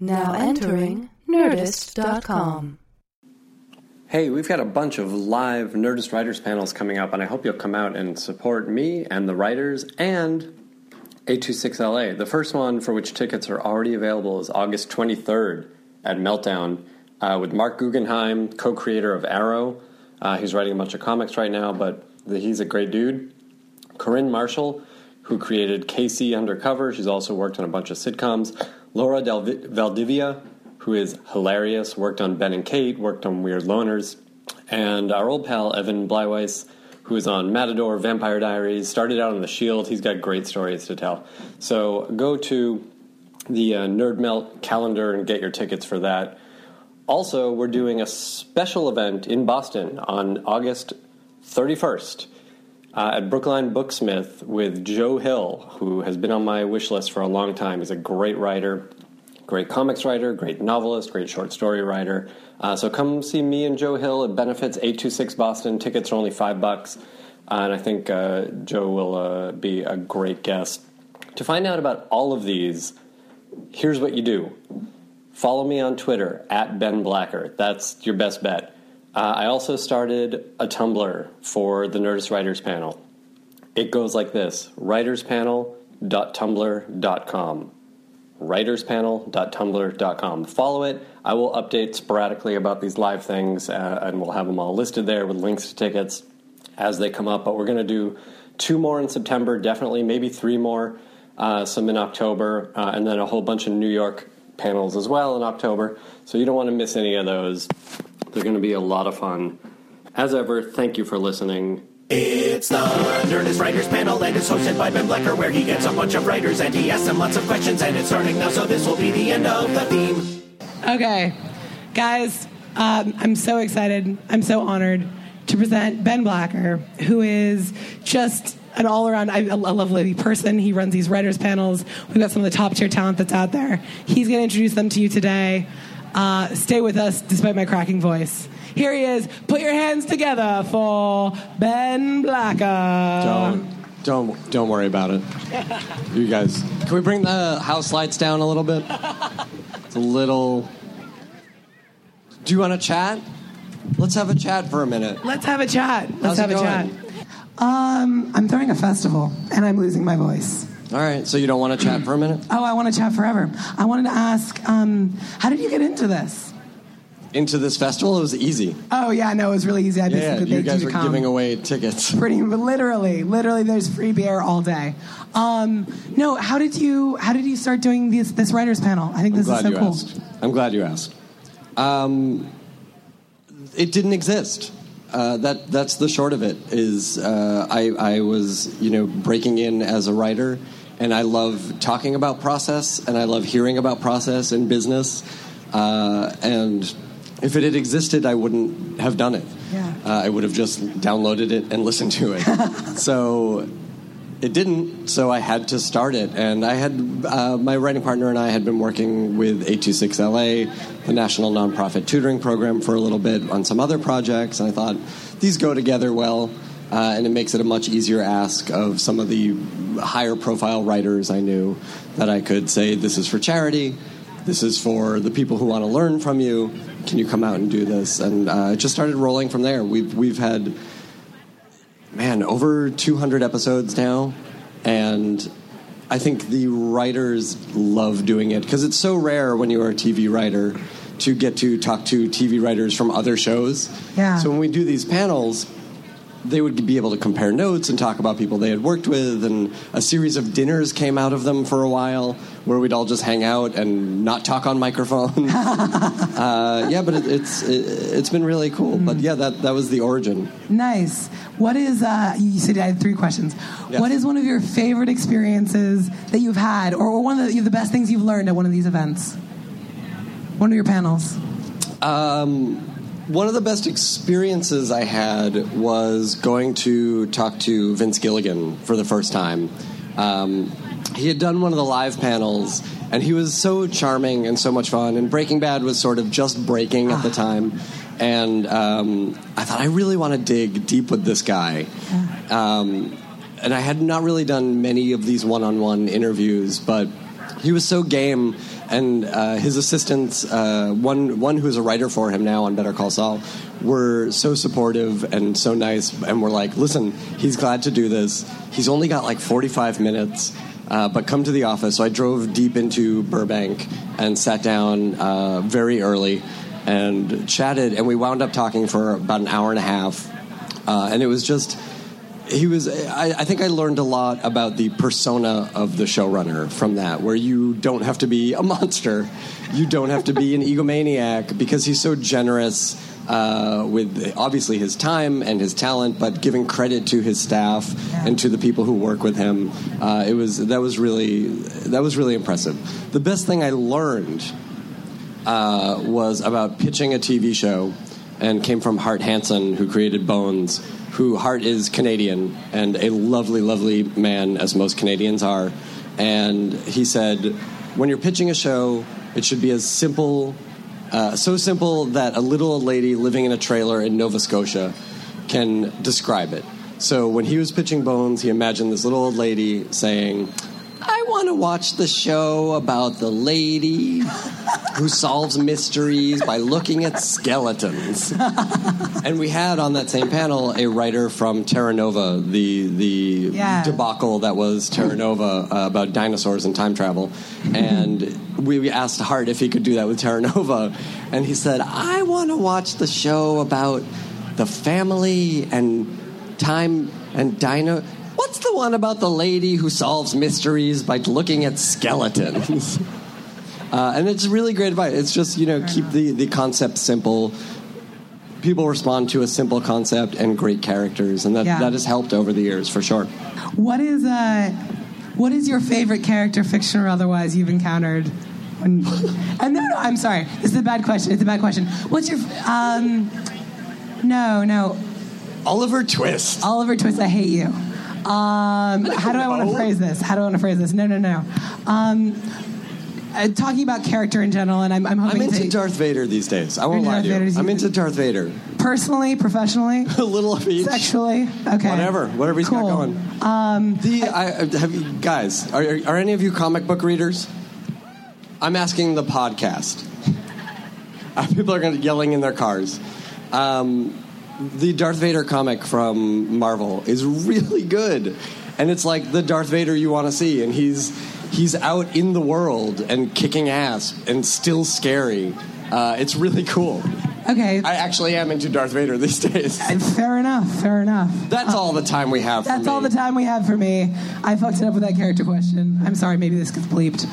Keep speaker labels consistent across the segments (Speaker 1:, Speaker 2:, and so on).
Speaker 1: Now entering Nerdist.com.
Speaker 2: Hey, we've got a bunch of live Nerdist Writers panels coming up, and I hope you'll come out and support me and the writers and 826LA. The first one, for which tickets are already available, is August 23rd at Meltdown uh, with Marc Guggenheim, co creator of Arrow. Uh, he's writing a bunch of comics right now, but he's a great dude. Corinne Marshall, who created Casey Undercover, she's also worked on a bunch of sitcoms. Laura Del Valdivia, who is hilarious, worked on Ben and Kate, worked on Weird Loners, and our old pal Evan Bleiweiss, who is on Matador, Vampire Diaries, started out on The Shield. He's got great stories to tell. So go to the uh, Nerd Melt calendar and get your tickets for that. Also, we're doing a special event in Boston on August 31st uh, at Brookline Booksmith with Joe Hill, who has been on my wish list for a long time. He's a great writer, great comics writer, great novelist, great short story writer. Uh, so come see me and Joe Hill. It benefits 826 Boston. Tickets are only five bucks. Uh, and I think uh, Joe will uh, be a great guest. To find out about all of these, here's what you do follow me on Twitter at Ben Blacker. That's your best bet. Uh, I also started a Tumblr for the Nerdist Writers Panel. It goes like this writerspanel.tumblr.com. Writerspanel.tumblr.com. Follow it. I will update sporadically about these live things, uh, and we'll have them all listed there with links to tickets as they come up. But we're going to do two more in September, definitely, maybe three more, uh, some in October, uh, and then a whole bunch of New York panels as well in October. So you don't want to miss any of those. They're going to be a lot of fun. As ever, thank you for listening.
Speaker 3: It's the Nerdist Writers Panel, and it's hosted by Ben Blacker, where he gets a bunch of writers and he asks them lots of questions. And it's starting now, so this will be the end of the theme.
Speaker 4: Okay, guys, um, I'm so excited. I'm so honored to present Ben Blacker, who is just an all around, a lovely person. He runs these writers' panels. We've got some of the top tier talent that's out there. He's going to introduce them to you today. Uh, stay with us despite my cracking voice. Here he is. Put your hands together for Ben Blacker.
Speaker 5: Don't. Don't don't worry about it. You guys, can we bring the house lights down a little bit? It's a little. Do you want to chat? Let's have a chat for a minute.
Speaker 4: Let's have a chat. Let's
Speaker 5: How's
Speaker 4: have a
Speaker 5: going?
Speaker 4: chat. Um, I'm throwing a festival and I'm losing my voice.
Speaker 5: All right, so you don't want to chat for a minute?
Speaker 4: Oh, I want to chat forever. I wanted to ask, um, how did you get into this?
Speaker 5: Into this festival, it was easy.
Speaker 4: Oh yeah, no, it was really easy. I
Speaker 5: Yeah,
Speaker 4: basically
Speaker 5: you
Speaker 4: begged
Speaker 5: guys
Speaker 4: to
Speaker 5: were
Speaker 4: come.
Speaker 5: giving away tickets.
Speaker 4: Pretty literally, literally, there's free beer all day. Um, no, how did you how did you start doing this this writers panel? I think
Speaker 5: I'm
Speaker 4: this is
Speaker 5: glad
Speaker 4: so
Speaker 5: you
Speaker 4: cool.
Speaker 5: asked. I'm glad you asked. Um, it didn't exist. Uh, that that's the short of it. Is uh, I I was you know breaking in as a writer, and I love talking about process, and I love hearing about process in business, uh, and if it had existed, I wouldn't have done it.
Speaker 4: Yeah.
Speaker 5: Uh, I would have just downloaded it and listened to it. so it didn't, so I had to start it. And I had uh, my writing partner and I had been working with 826LA, the national nonprofit tutoring program, for a little bit on some other projects. And I thought these go together well, uh, and it makes it a much easier ask of some of the higher profile writers I knew that I could say, This is for charity. This is for the people who want to learn from you. Can you come out and do this? And uh, it just started rolling from there. We've we've had man, over 200 episodes now, and I think the writers love doing it because it's so rare when you're a TV writer to get to talk to TV writers from other shows.
Speaker 4: Yeah.
Speaker 5: So when we do these panels, they would be able to compare notes and talk about people they had worked with, and a series of dinners came out of them for a while where we'd all just hang out and not talk on microphone. uh, yeah, but it, it's it, it's been really cool. But yeah, that that was the origin.
Speaker 4: Nice. What is uh, you said I had three questions. What is one of your favorite experiences that you've had, or one of the, the best things you've learned at one of these events? One of your panels.
Speaker 5: Um, one of the best experiences I had was going to talk to Vince Gilligan for the first time. Um, he had done one of the live panels, and he was so charming and so much fun. And Breaking Bad was sort of just breaking at the time. And um, I thought, I really want to dig deep with this guy. Um, and I had not really done many of these one on one interviews, but he was so game and uh, his assistants, uh, one one who's a writer for him now on Better Call Saul, were so supportive and so nice, and were like, "Listen, he's glad to do this. He's only got like 45 minutes." Uh, but come to the office. So I drove deep into Burbank and sat down uh, very early and chatted, and we wound up talking for about an hour and a half. Uh, and it was just he was I, I, think i learned a lot about the persona of the showrunner from that where you don't have to be a monster. You don't have to be an egomaniac because he's so generous uh, with obviously his time and his talent but giving credit to his staff and to the people who work with him uh, it was that was really that was really impressive. The best thing i learned uh, was about pitching a tv show and came from hart hanson who created bones who Hart is Canadian and a lovely, lovely man, as most Canadians are. And he said, when you're pitching a show, it should be as simple, uh, so simple that a little old lady living in a trailer in Nova Scotia can describe it. So when he was pitching Bones, he imagined this little old lady saying, I want to watch the show about the lady who solves mysteries by looking at skeletons. and we had on that same panel a writer from Terra Nova, the the
Speaker 4: Yeah.
Speaker 5: debacle that was Terra Nova uh, about dinosaurs and time travel. And we asked Hart if he could do that with Terra Nova, and he said, "I want to watch the show about the family and time and dino." What's the one about the lady who solves mysteries by looking at skeletons? Uh, and it's really great advice. It's just you know keep the the concept simple. People respond to a simple concept and great characters, and that
Speaker 4: Yeah.
Speaker 5: that has helped over the years for sure.
Speaker 4: What is uh, what is your favorite character, fiction or otherwise, you've encountered? When, uh, no, no, I'm sorry. This is a bad question. It's a bad question. What's your um? No, no.
Speaker 5: Oliver Twist.
Speaker 4: Oliver Twist, I hate you. Um, how do I want to phrase this? How do I want to phrase this? No, no, no. Um, uh, talking about character in general, and I'm, I'm
Speaker 5: I'm into
Speaker 4: to
Speaker 5: Darth Vader these days. I won't lie
Speaker 4: into
Speaker 5: to you. I'm into Darth Vader.
Speaker 4: personally, professionally,
Speaker 5: A little of each.
Speaker 4: sexually. Okay,
Speaker 5: Whatever, whatever he's
Speaker 4: cool.
Speaker 5: got going. Um, the I, I- have you, guys, are, are any of you comic book readers? I'm asking the podcast. People are going to yelling in their cars. Um, the Darth Vader comic from Marvel is really good, and it's like the Darth Vader you want to see, and he's he's out in the world and kicking ass and still scary. Uh, it's really cool.
Speaker 4: Okay,
Speaker 5: I actually am into Darth Vader these days.
Speaker 4: Uh, fair enough. Fair enough.
Speaker 5: That's all the time we have. for
Speaker 4: That's all the time we have for me. I fucked it up with that character question. I'm sorry, maybe this gets bleeped.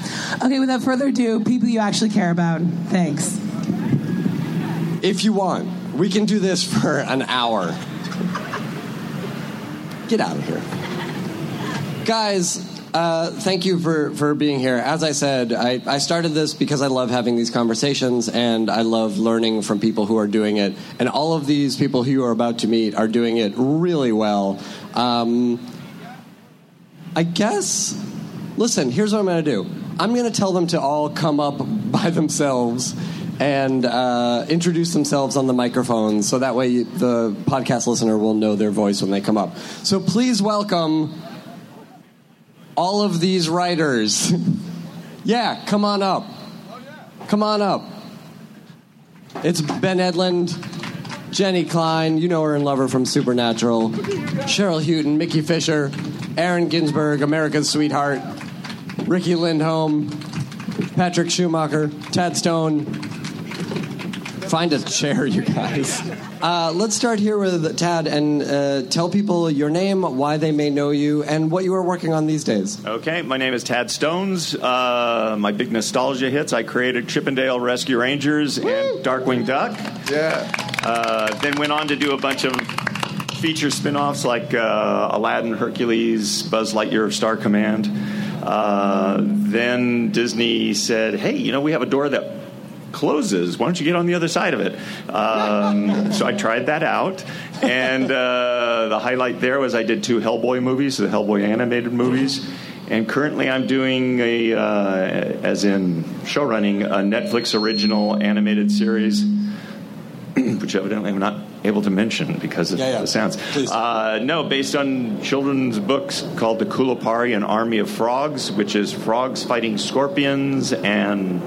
Speaker 4: Okay, without further ado, people you actually care about. Thanks.
Speaker 5: If you want, we can do this for an hour. Get out of here. Guys, uh, thank you for, for being here. As I said, I, I started this because I love having these conversations and I love learning from people who are doing it. And all of these people who you are about to meet are doing it really well. Um, I guess. Listen, here's what I'm going to do. I'm going to tell them to all come up by themselves and uh, introduce themselves on the microphone, so that way the podcast listener will know their voice when they come up. So please welcome all of these writers. yeah, come on up. Come on up. It's Ben Edlund, Jenny Klein, you know her and love her from Supernatural, Cheryl Heuton, Mickey Fisher, Aaron Ginsburg, America's Sweetheart, Riki Lindhome, Patrick Schumacker, Tad Stone. Find a chair, you guys. Uh, let's start here with Tad and uh, tell people your name, why they may know you, and what you are working on these days.
Speaker 6: Okay, my name is Tad Stones. Uh, my big nostalgia hits. I created Chip 'n Dale Rescue Rangers and Darkwing Duck.
Speaker 7: Yeah.
Speaker 6: Uh, then went on to do a bunch of feature spin-offs like uh, Aladdin, Hercules, Buzz Lightyear, of Star Command. Uh, then Disney said, "Hey, you know, we have a door that closes. Why don't you get on the other side of it?" Um, so I tried that out, and uh, the highlight there was I did two Hellboy movies, the Hellboy animated movies. And currently, I'm doing a, uh, as in show running, a Netflix original animated series which evidently I'm not able to mention because of
Speaker 5: Yeah, yeah.
Speaker 6: the sounds. Uh, no, based on children's books called The Kulipari, An Army of Frogs, which is frogs fighting scorpions and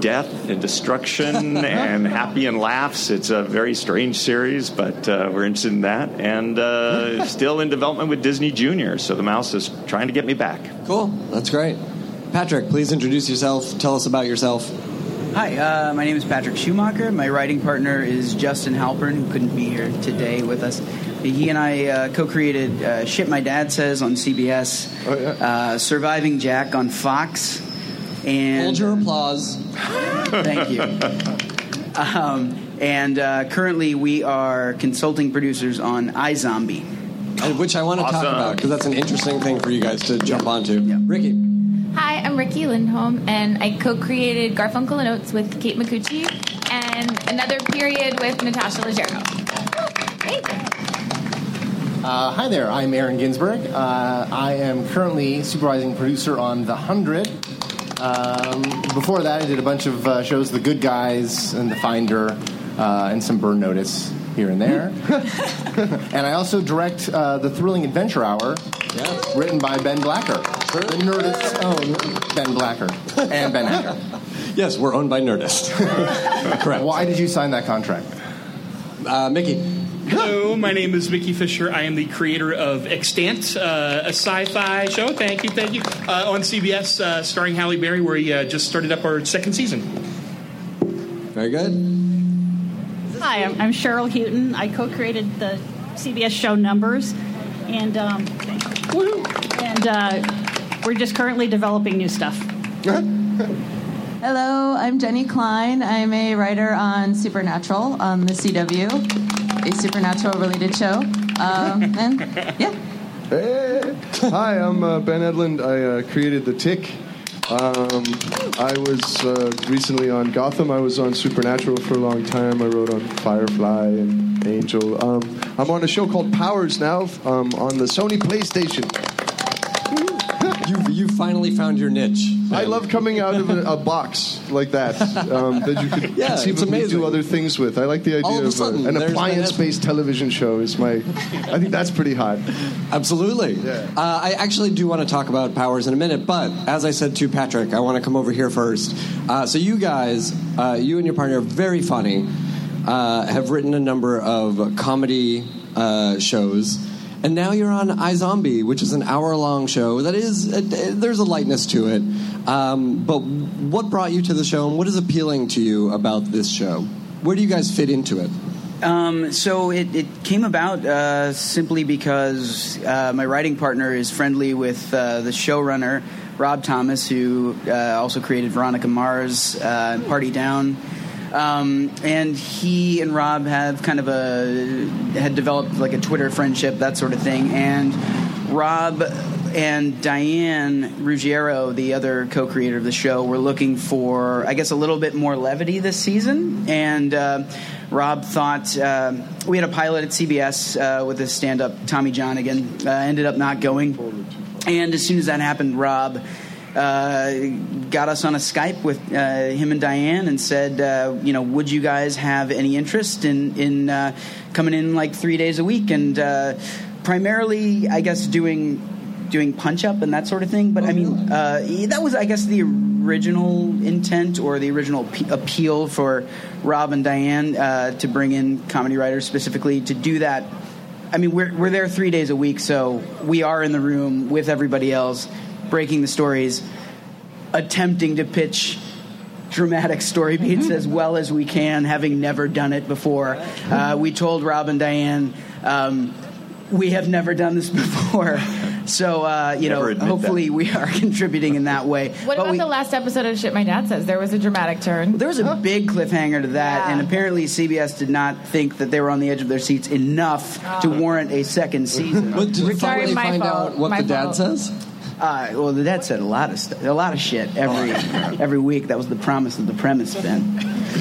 Speaker 6: death and destruction and happy and laughs. It's a very strange series, but uh, we're interested in that. And uh, still in development with Disney Junior, so the mouse is trying to get me back.
Speaker 5: Cool. That's great. Patrick, please introduce yourself. Tell us about yourself.
Speaker 7: Hi, uh, my name is Patrick Schumacker. My writing partner is Justin Halpern, who couldn't be here today with us. He and I uh, co-created uh, "Shit My Dad Says" on CBS, uh, "Surviving Jack" on Fox, and
Speaker 5: Hold your applause.
Speaker 7: Thank you. Um, and uh, currently, we are consulting producers on iZombie.
Speaker 5: And Which I want to talk about because that's an interesting thing for you guys to jump onto. Riki.
Speaker 8: Hi, I'm Riki Lindhome, and I co-created Garfunkel and Oates with Kate Micucci, and Another Period with Natasha Leggero. Thanks.
Speaker 9: Uh, hi there, I'm Aaron Ginsburg. Uh, I am currently supervising producer on The Hundred. Um, before that, I did a bunch of uh, shows The Good Guys and The Finder uh, and some Burn Notice here and there. and I also direct uh, The Thrilling Adventure Hour, written by Ben Blacker, the Nerdist's own Ben Blacker and Ben Acker.
Speaker 5: Yes, we're owned by Nerdist. Correct.
Speaker 9: Why did you sign that contract?
Speaker 5: Uh, Mickey.
Speaker 10: Hello, my name is Mickey Fisher. I am the creator of Extant, uh, a sci-fi show. Thank you, thank you. Uh, on CBS, uh, starring Halle Berry, where we uh, just started up our second season.
Speaker 5: Very good.
Speaker 11: Hi, I'm, I'm Cheryl Heuton. I co-created the CBS show Numbers, and um, and uh, we're just currently developing new stuff.
Speaker 12: Hello, I'm Jenny Klein. I'm a writer on Supernatural on the CW, a supernatural related show. Um, and yeah,
Speaker 13: Hey. Hi, I'm uh, Ben Edlund. I uh, created The Tick. Um, I was uh, recently on Gotham. I was on Supernatural for a long time. I wrote on Firefly and Angel. Um, I'm on a show called Powers now um, on the Sony PlayStation.
Speaker 5: You you finally found your niche.
Speaker 13: I love coming out of a, a box like that um, that you could
Speaker 5: Yeah,
Speaker 13: conceivably
Speaker 5: amazing.
Speaker 13: do other things with. I like the idea
Speaker 5: of a
Speaker 13: of, uh, an appliance-based television show. Is my, I think that's pretty hot.
Speaker 5: Absolutely.
Speaker 13: Yeah.
Speaker 5: Uh, I actually do want to talk about powers in a minute, but as I said to Patrick, I want to come over here first. Uh, so you guys, uh, you and your partner, are very funny. Uh, have written a number of comedy uh, shows. And now you're on iZombie, which is an hour-long show. That is, uh, there's a lightness to it. Um, but what brought you to the show, and what is appealing to you about this show? Where do you guys fit into it?
Speaker 7: Um, so it, it came about uh, simply because uh, my writing partner is friendly with uh, the showrunner Rob Thomas, who uh, also created Veronica Mars uh, and Party Down. Um, and he and Rob have kind of a had developed like a Twitter friendship, that sort of thing. And Rob and Diane Ruggiero, the other co-creator of the show, were looking for, I guess, a little bit more levity this season. And uh, Rob thought uh, we had a pilot at CBS uh, with a stand-up Tommy Johnagin. Uh, ended up not going. And as soon as that happened, Rob uh, got us on a Skype with uh, him and Diane and said, uh, you know, would you guys have any interest in in uh, coming in like three days a week and uh, primarily, I guess, doing doing punch up and that sort of thing. But I mean, uh, that was, I guess, the original intent or the original p- appeal for Rob and Diane uh, to bring in comedy writers specifically to do that. I mean, we're we're there three days a week, so we are in the room with everybody else, breaking the stories, attempting to pitch dramatic story beats as well as we can, having never done it before. Uh, we told Rob and Diane, um, we have never done this before. So, uh, you
Speaker 6: Never
Speaker 7: know, hopefully
Speaker 6: that.
Speaker 7: we are contributing in that way.
Speaker 8: What
Speaker 7: But
Speaker 8: about
Speaker 7: we-
Speaker 8: the last episode of Shit My Dad Says? There was a dramatic turn.
Speaker 7: there was a big cliffhanger to that,
Speaker 8: Yeah.
Speaker 7: and apparently CBS did not think that they were on the edge of their seats enough to warrant a second season.
Speaker 5: What, did you
Speaker 8: Sorry,
Speaker 5: finally
Speaker 8: my
Speaker 5: find
Speaker 8: fault.
Speaker 5: out what
Speaker 8: My
Speaker 5: the dad
Speaker 8: fault.
Speaker 5: says?
Speaker 7: Uh, well, the dad said a lot of st- a lot of shit every every week. That was the promise of the premise, Ben.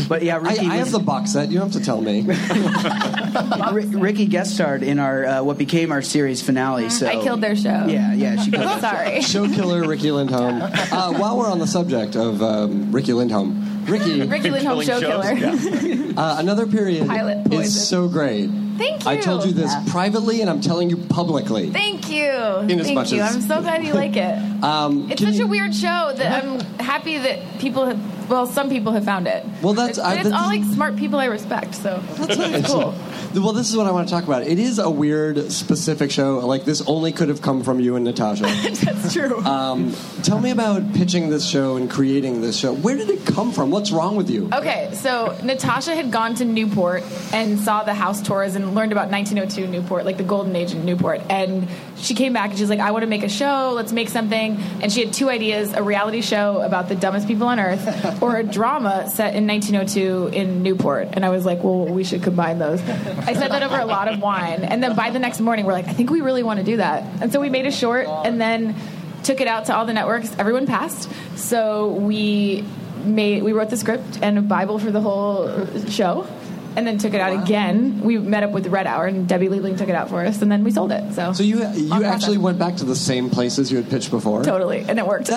Speaker 7: But yeah,
Speaker 5: I,
Speaker 7: Riki
Speaker 5: I have
Speaker 7: was-
Speaker 5: the box set. You don't have to tell me.
Speaker 7: Ri- Riki guest starred in our uh, what became our series finale. So
Speaker 8: I killed their show.
Speaker 7: Yeah, yeah, she killed their
Speaker 8: Sorry.
Speaker 5: Show killer Riki Lindhome. Uh, while we're on the subject of um, Riki Lindhome, Riki,
Speaker 8: Riki Lindhome, show killer.
Speaker 5: uh, another period
Speaker 8: Pilot poison.
Speaker 5: is so great.
Speaker 8: Thank you.
Speaker 5: I told you this
Speaker 8: Yeah.
Speaker 5: privately, and I'm telling you publicly.
Speaker 8: Thank you.
Speaker 5: In as
Speaker 8: Thank
Speaker 5: much
Speaker 8: you.
Speaker 5: as-
Speaker 8: I'm so glad you like it.
Speaker 5: Um,
Speaker 8: It's such
Speaker 5: you-
Speaker 8: a weird show that I'm happy that people have. Well, some people have found it.
Speaker 5: Well, that's-
Speaker 8: It's,
Speaker 5: I-
Speaker 8: it's
Speaker 5: that's-
Speaker 8: all like smart people I respect. So it's cool.
Speaker 5: Well, this is what I want to talk about. It is a weird, specific show. Like this only could have come from you and Natasha.
Speaker 8: That's true.
Speaker 5: Um, tell me about pitching this show and creating this show. Where did it come from? What's wrong with you?
Speaker 8: Okay, so Natasha had gone to Newport and saw the house tours and learned about 1902 Newport, like the golden age in Newport. And she came back and she's like, I want to make a show, let's make something. And she had two ideas a reality show about the dumbest people on earth or a drama set in 1902 in Newport. And I was like, well, we should combine those. I said that over a lot of wine. And then by the next morning, we're like, I think we really want to do that. And so we made a short and then took it out to all the networks. Everyone passed. So we made we wrote the script and a Bible for the whole show. And then took it out again. We met up with Red Hour and Debbie Liebling took it out for us, and then we sold it. So,
Speaker 5: So you
Speaker 8: Long
Speaker 5: you
Speaker 8: process.
Speaker 5: actually went back to the same places you had pitched before.
Speaker 8: totally, and it worked.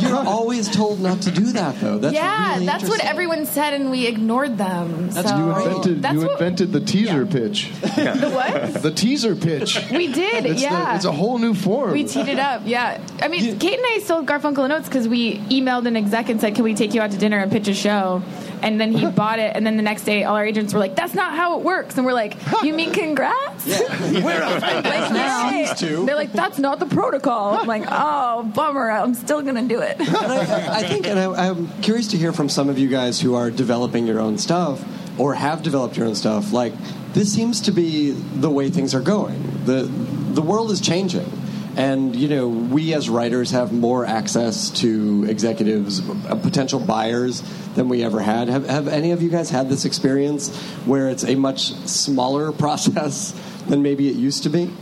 Speaker 5: You're always told not to do that, though. That's
Speaker 8: yeah,
Speaker 5: really
Speaker 8: that's what everyone said, and we ignored them. That's so
Speaker 13: you invented
Speaker 8: that's
Speaker 13: you
Speaker 8: what
Speaker 13: invented the teaser pitch.
Speaker 8: the what
Speaker 13: The teaser pitch.
Speaker 8: we did.
Speaker 13: It's, the-
Speaker 8: yeah,
Speaker 13: it's a whole new form.
Speaker 8: We teed it up, yeah. I mean, Kate and I sold Garfunkel and Oates because we emailed an exec and said, "Can we take you out to dinner and pitch a show?" And then he bought it, and then the next day, all our agents were like, "That's not how it works," and we're like, "You mean congrats?"
Speaker 5: We're
Speaker 8: Like, "Yay."
Speaker 5: Seems to.
Speaker 8: They're like, "That's not the protocol." I'm like, "Oh, bummer. I'm still gonna do it."
Speaker 5: I, I think, and I, I'm curious to hear from some of you guys who are developing your own stuff or have developed your own stuff. Like, this seems to be the way things are going. the The world is changing, and you know, we as writers have more access to executives, uh, potential buyers than we ever had. Have, have any of you guys had this experience where it's a much smaller process than maybe it used to be?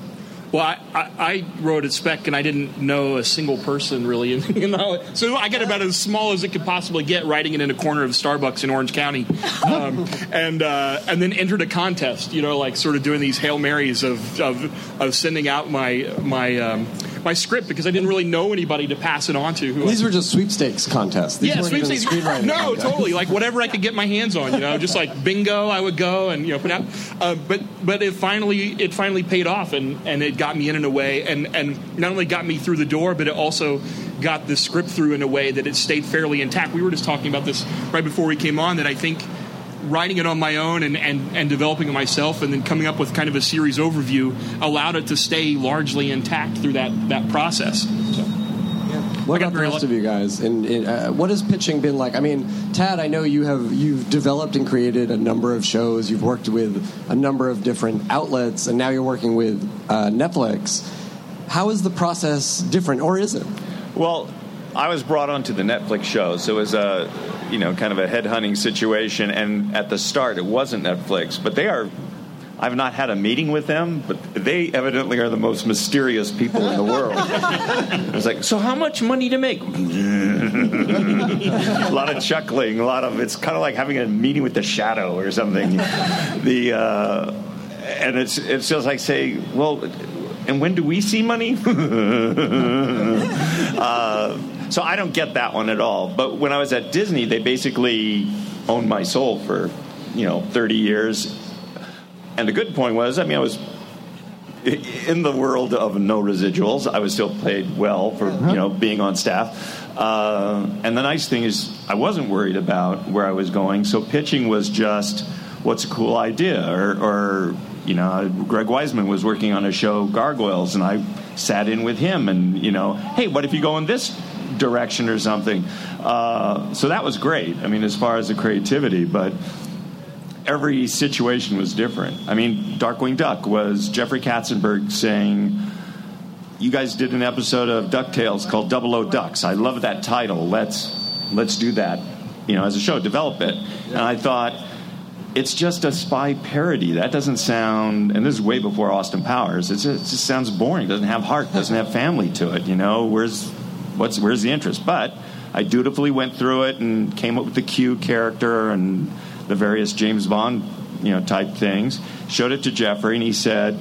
Speaker 10: Well, I, I, I wrote a spec and I didn't know a single person really. You know, so I got about as small as it could possibly get, writing it in a corner of Starbucks in Orange County, um, and uh, and then entered a contest. You know, like sort of doing these hail marys of of, of sending out my my um, my script because I didn't really know anybody to pass it on to. Who
Speaker 5: These
Speaker 10: I,
Speaker 5: were just sweepstakes contests. These
Speaker 10: yeah, sweepstakes. No,
Speaker 5: contests.
Speaker 10: totally. Like whatever I could get my hands on, you know, just like bingo, I would go and you know put out. Uh, but but it finally it finally paid off, and, and it got me in in a way, and and not only got me through the door, but it also got the script through in a way that it stayed fairly intact. We were just talking about this right before we came on that I think writing it on my own and, and, and developing it myself and then coming up with kind of a series overview allowed it to stay largely intact through that, that process. So.
Speaker 5: What about the rest of you guys? And, and, uh, what has pitching been like? I mean, Tad, I know you have you've developed and created a number of shows. You've worked with a number of different outlets, and now you're working with uh, Netflix. How is the process different, or is it?
Speaker 6: Well, I was brought onto the Netflix show, so it was a, you know, kind of a headhunting situation. And at the start, it wasn't Netflix, but they are. I've not had a meeting with them, but they evidently are the most mysterious people in the world. I was like, so how much money to make? a lot of chuckling, a lot of. It's kind of like having a meeting with the shadow or something. The uh, and it's it's just like say, well, and when do we see money? uh, so I don't get that one at all. But when I was at Disney, they basically owned my soul for you know 30 years. And the good point was, I mean, I was in the world of no residuals. I was still paid well for you know being on staff. Uh, and the nice thing is, I wasn't worried about where I was going. So pitching was just, what's a cool idea? Or, or you know, Greg Weisman was working on a show, Gargoyles, and I sat in with him, and you know, hey, what if you go in this direction or something? Uh, so that was great. I mean, as far as the creativity, but every situation was different. I mean, Darkwing Duck was Jeffrey Katzenberg saying, "You guys did an episode of Ducktales called Double O Ducks. I love that title. Let's let's do that. You know, as a show, develop it." And I thought, it's just a spy parody. That doesn't sound, and this is way before Austin Powers. Just, it just sounds boring. Doesn't have heart. Doesn't have family to it. You know, where's what's where's the interest? But I dutifully went through it and came up with the Q character and the various James Bond, you know, type things. Showed it to Jeffrey, and he said,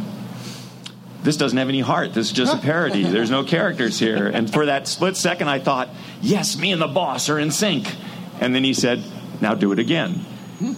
Speaker 6: "This doesn't have any heart. This is just a parody. There's no characters here." And for that split second, I thought, "Yes, me and the boss are in sync." And then he said, "Now do it again."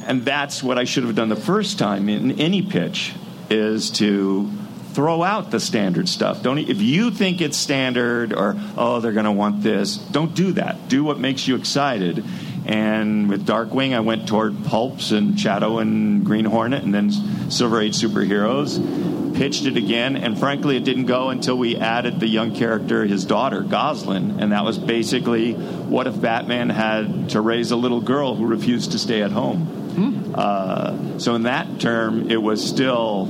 Speaker 6: And that's what I should have done the first time in any pitch is to throw out the standard stuff. Don't if you think it's standard or oh they're going to want this, don't do that. Do what makes you excited. And with Darkwing, I went toward pulps and Shadow and Green Hornet, and then Silver Age superheroes. Pitched it again, and frankly, it didn't go until we added the young character, his daughter, Gosalyn, and that was basically what if Batman had to raise a little girl who refused to stay at home. Uh, so in that term, it was still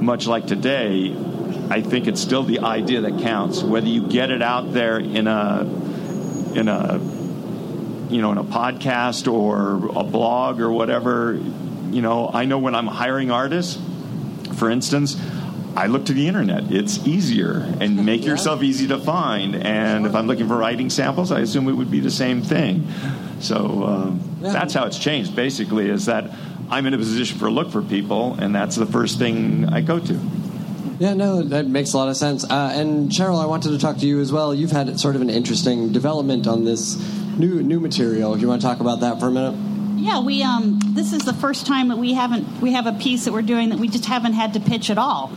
Speaker 6: much like today. I think it's still the idea that counts. Whether you get it out there in a in a you know in a podcast or a blog or whatever, you know, I know when I'm hiring artists, for instance. I look to the internet. It's easier and make yourself easy to find. And if I'm looking for writing samples, I assume it would be the same thing. So um, that's how it's changed. Basically, is that I'm in a position for a look for people, and that's the first thing I go to.
Speaker 5: Yeah, no, that makes a lot of sense. Uh, and Cheryl, I wanted to talk to you as well. You've had sort of an interesting development on this new new material. If you want to talk about that for a minute.
Speaker 11: Yeah, we um, this is the first time that we haven't we have a piece that we're doing that we just haven't had to pitch at all.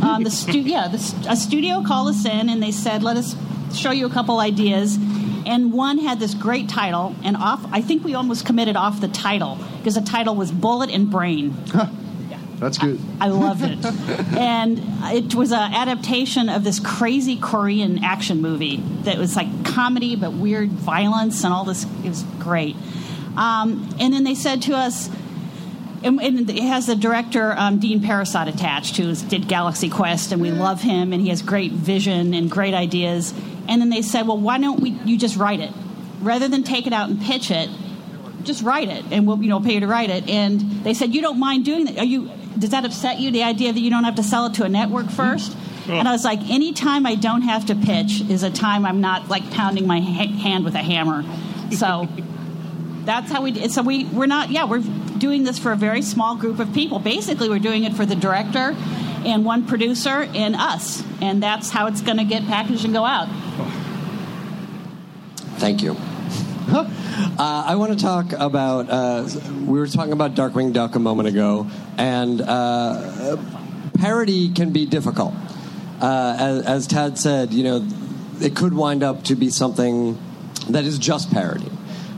Speaker 11: Um, the stu- yeah, the, a studio called us in and they said, "Let us show you a couple ideas." And one had this great title, and off. I think we almost committed off the title because the title was "Bullet and Brain."
Speaker 13: That's good.
Speaker 11: I loved it. and it was an adaptation of this crazy Korean action movie that was like comedy but weird violence and all this. It was great. Um, and then they said to us, and, and it has the director um, Dean Parisot attached, who did Galaxy Quest, and we love him, and he has great vision and great ideas. And then they said, well, why don't we? You just write it, rather than take it out and pitch it. Just write it, and we'll you know pay you to write it. And they said, you don't mind doing that? Are you? Does that upset you? The idea that you don't have to sell it to a network first? And I was like, any time I don't have to pitch is a time I'm not like pounding my ha- hand with a hammer. So that's how we. So we we're not. Yeah, we're doing this for a very small group of people. Basically, we're doing it for the director and one producer and us, and that's how it's going to get packaged and go out.
Speaker 5: Thank you. Uh, I want to talk about. Uh, we were talking about Darkwing Duck a moment ago, and uh, parody can be difficult. Uh, as, as Tad said, you know, it could wind up to be something that is just parody.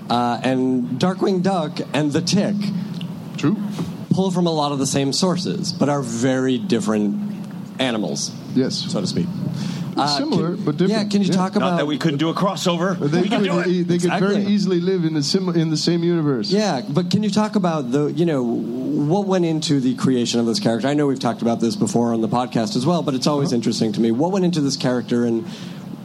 Speaker 5: Uh, and Darkwing Duck and The Tick,
Speaker 13: true,
Speaker 5: pull from a lot of the same sources, but are very different animals.
Speaker 13: Yes,
Speaker 5: so to speak.
Speaker 13: Similar, but different.
Speaker 5: Yeah, can you talk about
Speaker 6: Not that we couldn't do a crossover.
Speaker 13: They
Speaker 6: we
Speaker 13: could,
Speaker 6: do it.
Speaker 13: they could very easily live in the sim- in the same universe.
Speaker 5: Yeah, but can you talk about the you know what went into the creation of this character? I know we've talked about this before on the podcast as well, but it's always interesting to me. What went into this character, and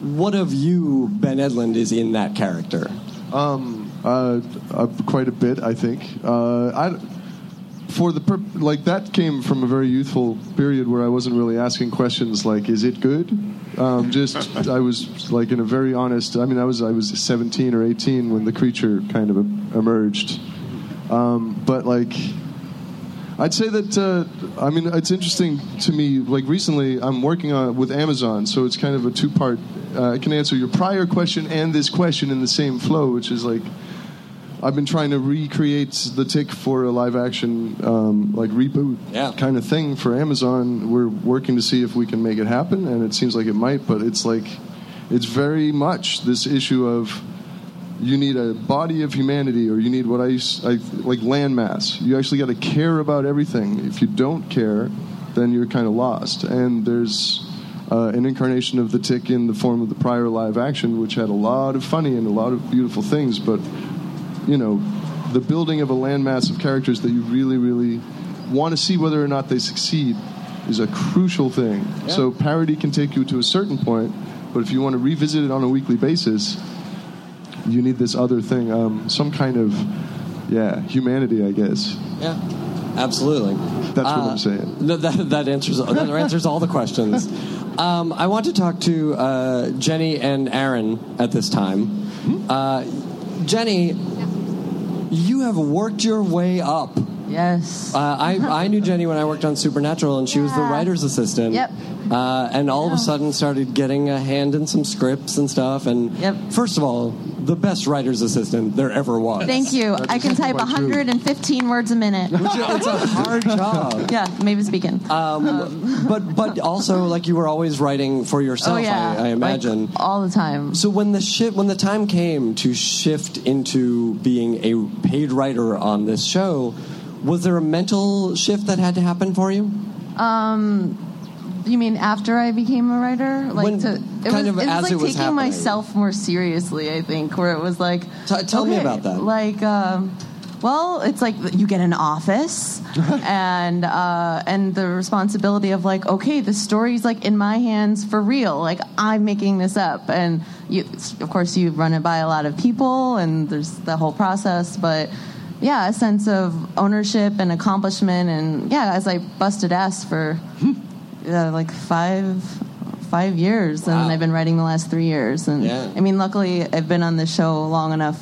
Speaker 5: what of you, Ben Edlund, is in that character?
Speaker 13: Um, uh, uh, quite a bit, I think. Uh, I, for the perp- like that came from a very youthful period where I wasn't really asking questions like, "Is it good?" Um, just I was like in a very honest. I mean, I was I was 17 or 18 when the creature kind of emerged, um, but like. I'd say that uh, I mean it's interesting to me. Like recently, I'm working on with Amazon, so it's kind of a two part. Uh, I can answer your prior question and this question in the same flow, which is like I've been trying to recreate the tick for a live action um, like reboot kind of thing for Amazon. We're working to see if we can make it happen, and it seems like it might. But it's like it's very much this issue of you need a body of humanity, or you need what I, used, I like landmass. You actually got to care about everything. If you don't care, then you're kind of lost. And there's uh, an incarnation of the tick in the form of the prior live action, which had a lot of funny and a lot of beautiful things, but you know, the building of a landmass of characters that you really, really want to see whether or not they succeed is a crucial thing.
Speaker 5: Yeah.
Speaker 13: So parody can take you to a certain point, but if you want to revisit it on a weekly basis, you need this other thing, um, some kind of yeah, humanity, I guess.
Speaker 5: Yeah, absolutely.
Speaker 13: That's what
Speaker 5: Uh,
Speaker 13: I'm saying.
Speaker 5: No, that, that answers that answers all the questions. Um, I want to talk to uh, Jenny and Aaron at this time. Uh, Jenny, you have worked your way up.
Speaker 12: Yes.
Speaker 5: Uh, I, I knew Jenny when I worked on Supernatural, and she was the
Speaker 12: Yeah.
Speaker 5: writer's assistant.
Speaker 12: Yep.
Speaker 5: Uh, and all of a sudden started getting a hand in some scripts and stuff. And first of all, the best writer's assistant there ever was.
Speaker 12: Thank you. I can type 115 words a minute.
Speaker 5: Which is- it's a hard job.
Speaker 12: Yeah, maybe speaking.
Speaker 5: Um, but but also like you were always writing for yourself.
Speaker 12: Oh, yeah.
Speaker 5: I, I imagine
Speaker 12: Like, all the time.
Speaker 5: So when the shift when the time came to shift into being a paid writer on this show, was there a mental shift that had to happen for you?
Speaker 12: Um, you mean after I became a writer? Like
Speaker 5: When-
Speaker 12: to, it
Speaker 5: kind
Speaker 12: was,
Speaker 5: of
Speaker 12: it was
Speaker 5: as
Speaker 12: like
Speaker 5: it was
Speaker 12: taking
Speaker 5: happening.
Speaker 12: myself more seriously. I think where it was like,
Speaker 5: tell me about that.
Speaker 12: Like, um, well, it's like you get an office, and uh, and the responsibility of like, okay, the story's like in my hands for real. Like I'm making this up, and you, of course, you run it by a lot of people, and there's the whole process, but yeah, a sense of ownership and accomplishment, and yeah, as I busted ass for uh, like five five years, and I've been writing the last three years, and
Speaker 5: Yeah.
Speaker 12: I mean, luckily, I've been on the show long enough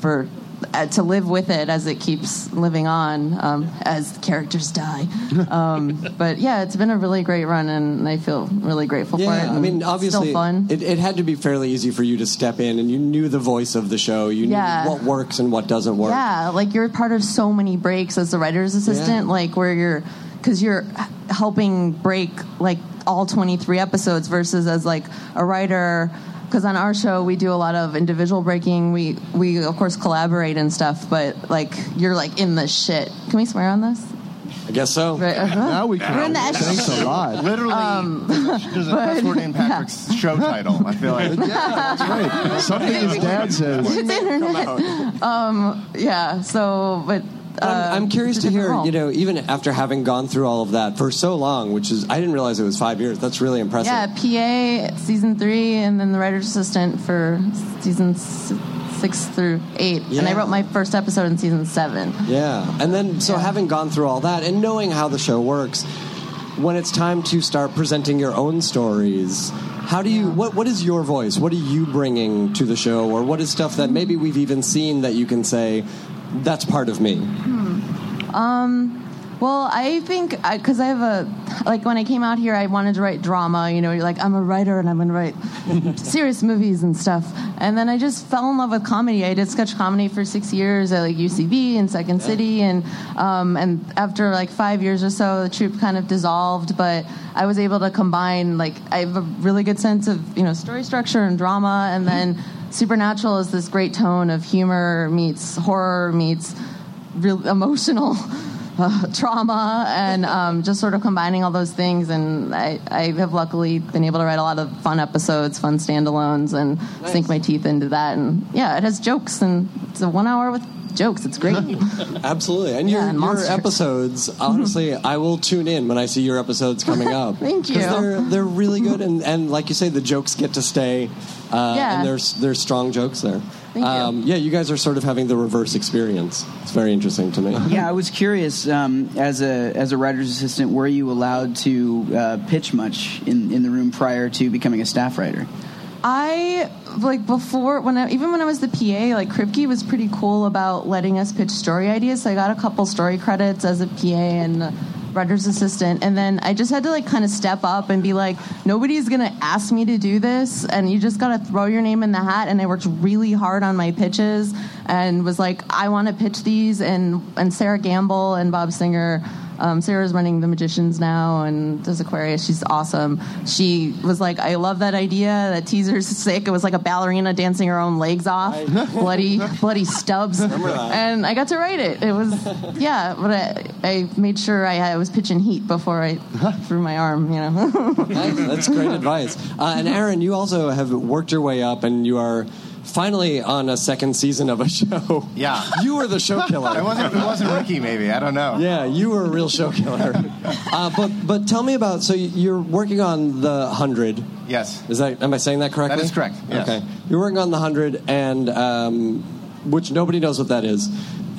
Speaker 12: for. Uh, to live with it as it keeps living on, um, as the characters die. Um, but yeah, it's been a really great run, and I feel really grateful for it.
Speaker 5: Yeah, I mean, obviously,
Speaker 12: fun.
Speaker 5: It, it had to be fairly easy for you to step in, and you knew the voice of the show. You knew
Speaker 12: Yeah.
Speaker 5: what works and what doesn't work.
Speaker 12: Yeah, like you're part of so many breaks as the writer's assistant,
Speaker 5: Yeah.
Speaker 12: like where you're because you're helping break like all 23 episodes versus as like a writer because on our show we do a lot of individual breaking we we of course collaborate and stuff but like you're like in the shit can we swear on this
Speaker 5: I guess so.
Speaker 12: Right, uh-huh.
Speaker 9: Now we can.
Speaker 12: We're in the
Speaker 9: Thanks a lot. Literally,
Speaker 12: Um,
Speaker 9: there's a cuss word in Patrick's show title. I feel like.
Speaker 13: That's right. Something his dad says.
Speaker 12: it's internet um yeah so but uh,
Speaker 5: I'm, I'm curious to hear,
Speaker 12: role.
Speaker 5: you know, even after having gone through all of that for so long, which is, I didn't realize it was five years. That's really impressive.
Speaker 12: Yeah, PA season three, and then the writer's assistant for season six through eight. And I wrote my first episode in season seven.
Speaker 5: Yeah. And then, so having gone through all that and knowing how the show works, when it's time to start presenting your own stories, how do you, what, what is your voice? What are you bringing to the show? Or what is stuff that maybe we've even seen that you can say, that's part of me?
Speaker 12: Um, well, I think because I, have a like when I came out here, I wanted to write drama. You know, you're like I'm a writer and I'm going to write serious movies and stuff. And then I just fell in love with comedy. I did sketch comedy for six years at like UCB and Second City, and um, and after like five years or so, the troupe kind of dissolved. But I was able to combine like I have a really good sense of you know story structure and drama, and then Supernatural is this great tone of humor meets horror meets real emotional uh, trauma and um, just sort of combining all those things. And I, I have luckily been able to write a lot of fun episodes, fun standalones, and sink my teeth into that. And yeah, it has jokes, and it's a one hour with jokes. It's great.
Speaker 5: Absolutely. And your,
Speaker 12: Yeah, and
Speaker 5: your
Speaker 12: monsters.
Speaker 5: episodes, honestly, I will tune in when I see your episodes coming up.
Speaker 12: Thank
Speaker 5: 'Cause
Speaker 12: you.
Speaker 5: They're, they're really good. And, and like you say, the jokes get to stay. Uh,
Speaker 12: Yeah.
Speaker 5: And there's, there's strong jokes there.
Speaker 12: Thank you.
Speaker 5: Um, yeah, you guys are sort of having the reverse experience. It's very interesting to me.
Speaker 7: Yeah, I was curious. Um, as a as a writer's assistant, were you allowed to uh, pitch much in, in the room prior to becoming a staff writer?
Speaker 12: I like before when I, even when I was the PA, like Kripke was pretty cool about letting us pitch story ideas. So I got a couple story credits as a PA and writer's assistant, and then I just had to like kind of step up and be like, nobody's gonna ask me to do this, and you just gotta throw your name in the hat. And I worked really hard on my pitches and was like, I want to pitch these, and and Sera Gamble and Bob Singer. Um, Sera's running The Magicians now and does Aquarius. She's awesome. She was like, I love that idea. That teaser's sick. It was like a ballerina dancing her own legs off, bloody, bloody stubs. And I got to write it. It was, yeah, but I, I made sure I, I was pitching heat before I threw my arm, you know.
Speaker 5: Nice. That's great advice. Uh, and Aaron, you also have worked your way up, and you are finally on a second season of a show.
Speaker 9: Yeah.
Speaker 5: You were the show killer.
Speaker 9: It wasn't. It wasn't Riki. Maybe I don't know.
Speaker 5: Yeah, you were a real show killer. Uh, but but tell me about. So you're working on the hundred.
Speaker 9: Yes.
Speaker 5: Is that? Am I saying that correctly?
Speaker 9: That is correct, yes.
Speaker 5: Okay. You're working on the hundred, and um, which nobody knows what that is.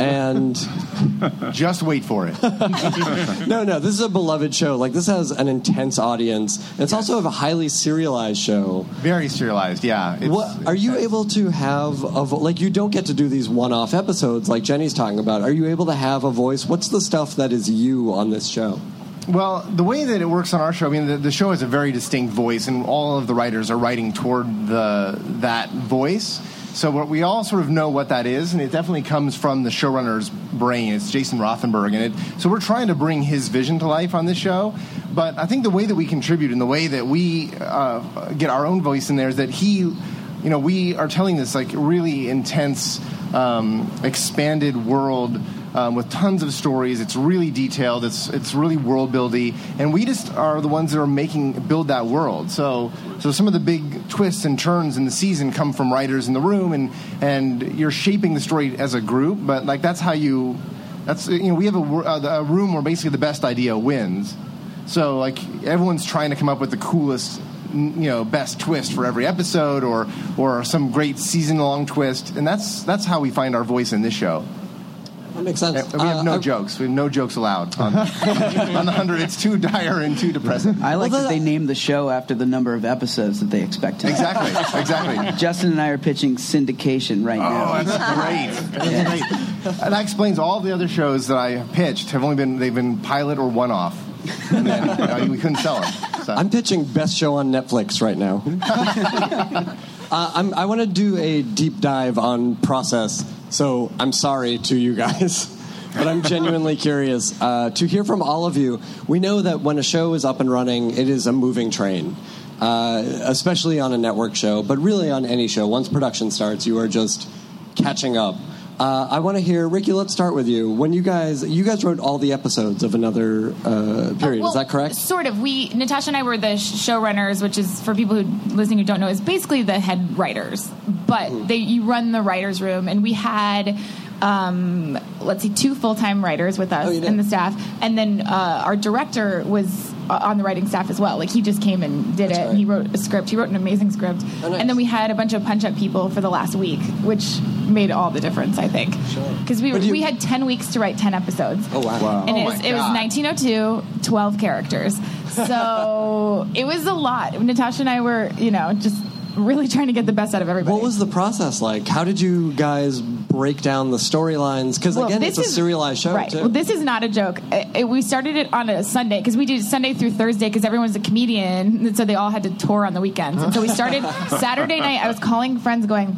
Speaker 5: And
Speaker 9: just wait for it.
Speaker 5: no, no, this is a beloved show. Like this has an intense audience. It's also a highly serialized show.
Speaker 9: Very serialized, yeah. It's,
Speaker 5: what are you able to have a vo- like? You don't get to do these one-off episodes like Jenny's talking about. Are you able to have a voice? What's the stuff that is you on this show?
Speaker 9: Well, the way that it works on our show, I mean, the, the show has a very distinct voice, and all of the writers are writing toward the that voice. So what we all sort of know what that is, and it definitely comes from the showrunner's brain. It's Jason Rothenberg, and it. So we're trying to bring his vision to life on this show. But I think the way that we contribute and the way that we uh, get our own voice in there is that he, you know, we are telling this like really intense, um, expanded world um, with tons of stories. It's really detailed. It's it's really world buildy, and we just are the ones that are making build that world. So so some of the big twists and turns in the season come from writers in the room, and and you're shaping the story as a group. But like that's how you. That's you know we have a, uh, a room where basically the best idea wins. So like everyone's trying to come up with the coolest you know best twist for every episode or or some great season long twist and that's that's how we find our voice in this show
Speaker 5: that makes sense
Speaker 9: we have
Speaker 5: Uh,
Speaker 9: no
Speaker 5: I-
Speaker 9: jokes we have no jokes allowed on, on the 100 it's too dire and too depressing
Speaker 7: I like that they named the show after the number of episodes that they expect to.
Speaker 9: Exactly, exactly.
Speaker 7: Justin and I are pitching syndication right now.
Speaker 9: Oh, that's great. That's great. And that explains all the other shows that I pitched have only been they've been pilot or one off. And then uh, we couldn't sell them. So.
Speaker 5: I'm pitching best show on Netflix right now. uh, I'm, I want to do a deep dive on process, so I'm sorry to you guys, but I'm genuinely curious uh, to hear from all of you. We know that when a show is up and running, it is a moving train. Uh, especially on a network show, but really on any show. Once production starts, you are just catching up. Uh, I want to hear Riki. Let's start with you. When you guys, you guys wrote all the episodes of another uh, period.
Speaker 8: Well,
Speaker 5: is that correct?
Speaker 8: Sort of. We Natasha and I were the sh- showrunners, which is for people who listening who don't know, is basically the head writers. But they you run the writers' room, and we had. Um, let's see, two full-time writers with us and the staff, and then uh, our director was Uh, on the writing staff as well. Like he just came and did it. And he wrote a script. He wrote an amazing script, oh, and then we had a bunch of punch-up people for the last week, which made all the difference. I think because we were,
Speaker 5: you-
Speaker 8: we had ten weeks to write ten episodes.
Speaker 5: Oh wow! Wow.
Speaker 8: And
Speaker 5: Oh
Speaker 8: it,
Speaker 5: my
Speaker 8: was, it was 1902, 12 characters. So it was a lot. Natasha and I were, you know, just really trying to get the best out of everybody.
Speaker 5: What was the process like? How did you guys break down the storylines? Because
Speaker 8: Well,
Speaker 5: again, it's a
Speaker 8: is-
Speaker 5: serialized show
Speaker 8: Right.
Speaker 5: too.
Speaker 8: Well, this is not a joke. It- it- we started it on a Sunday because we did Sunday through Thursday because everyone's a comedian, and so they all had to tour on the weekends. And so we started Saturday night. I was calling friends, going.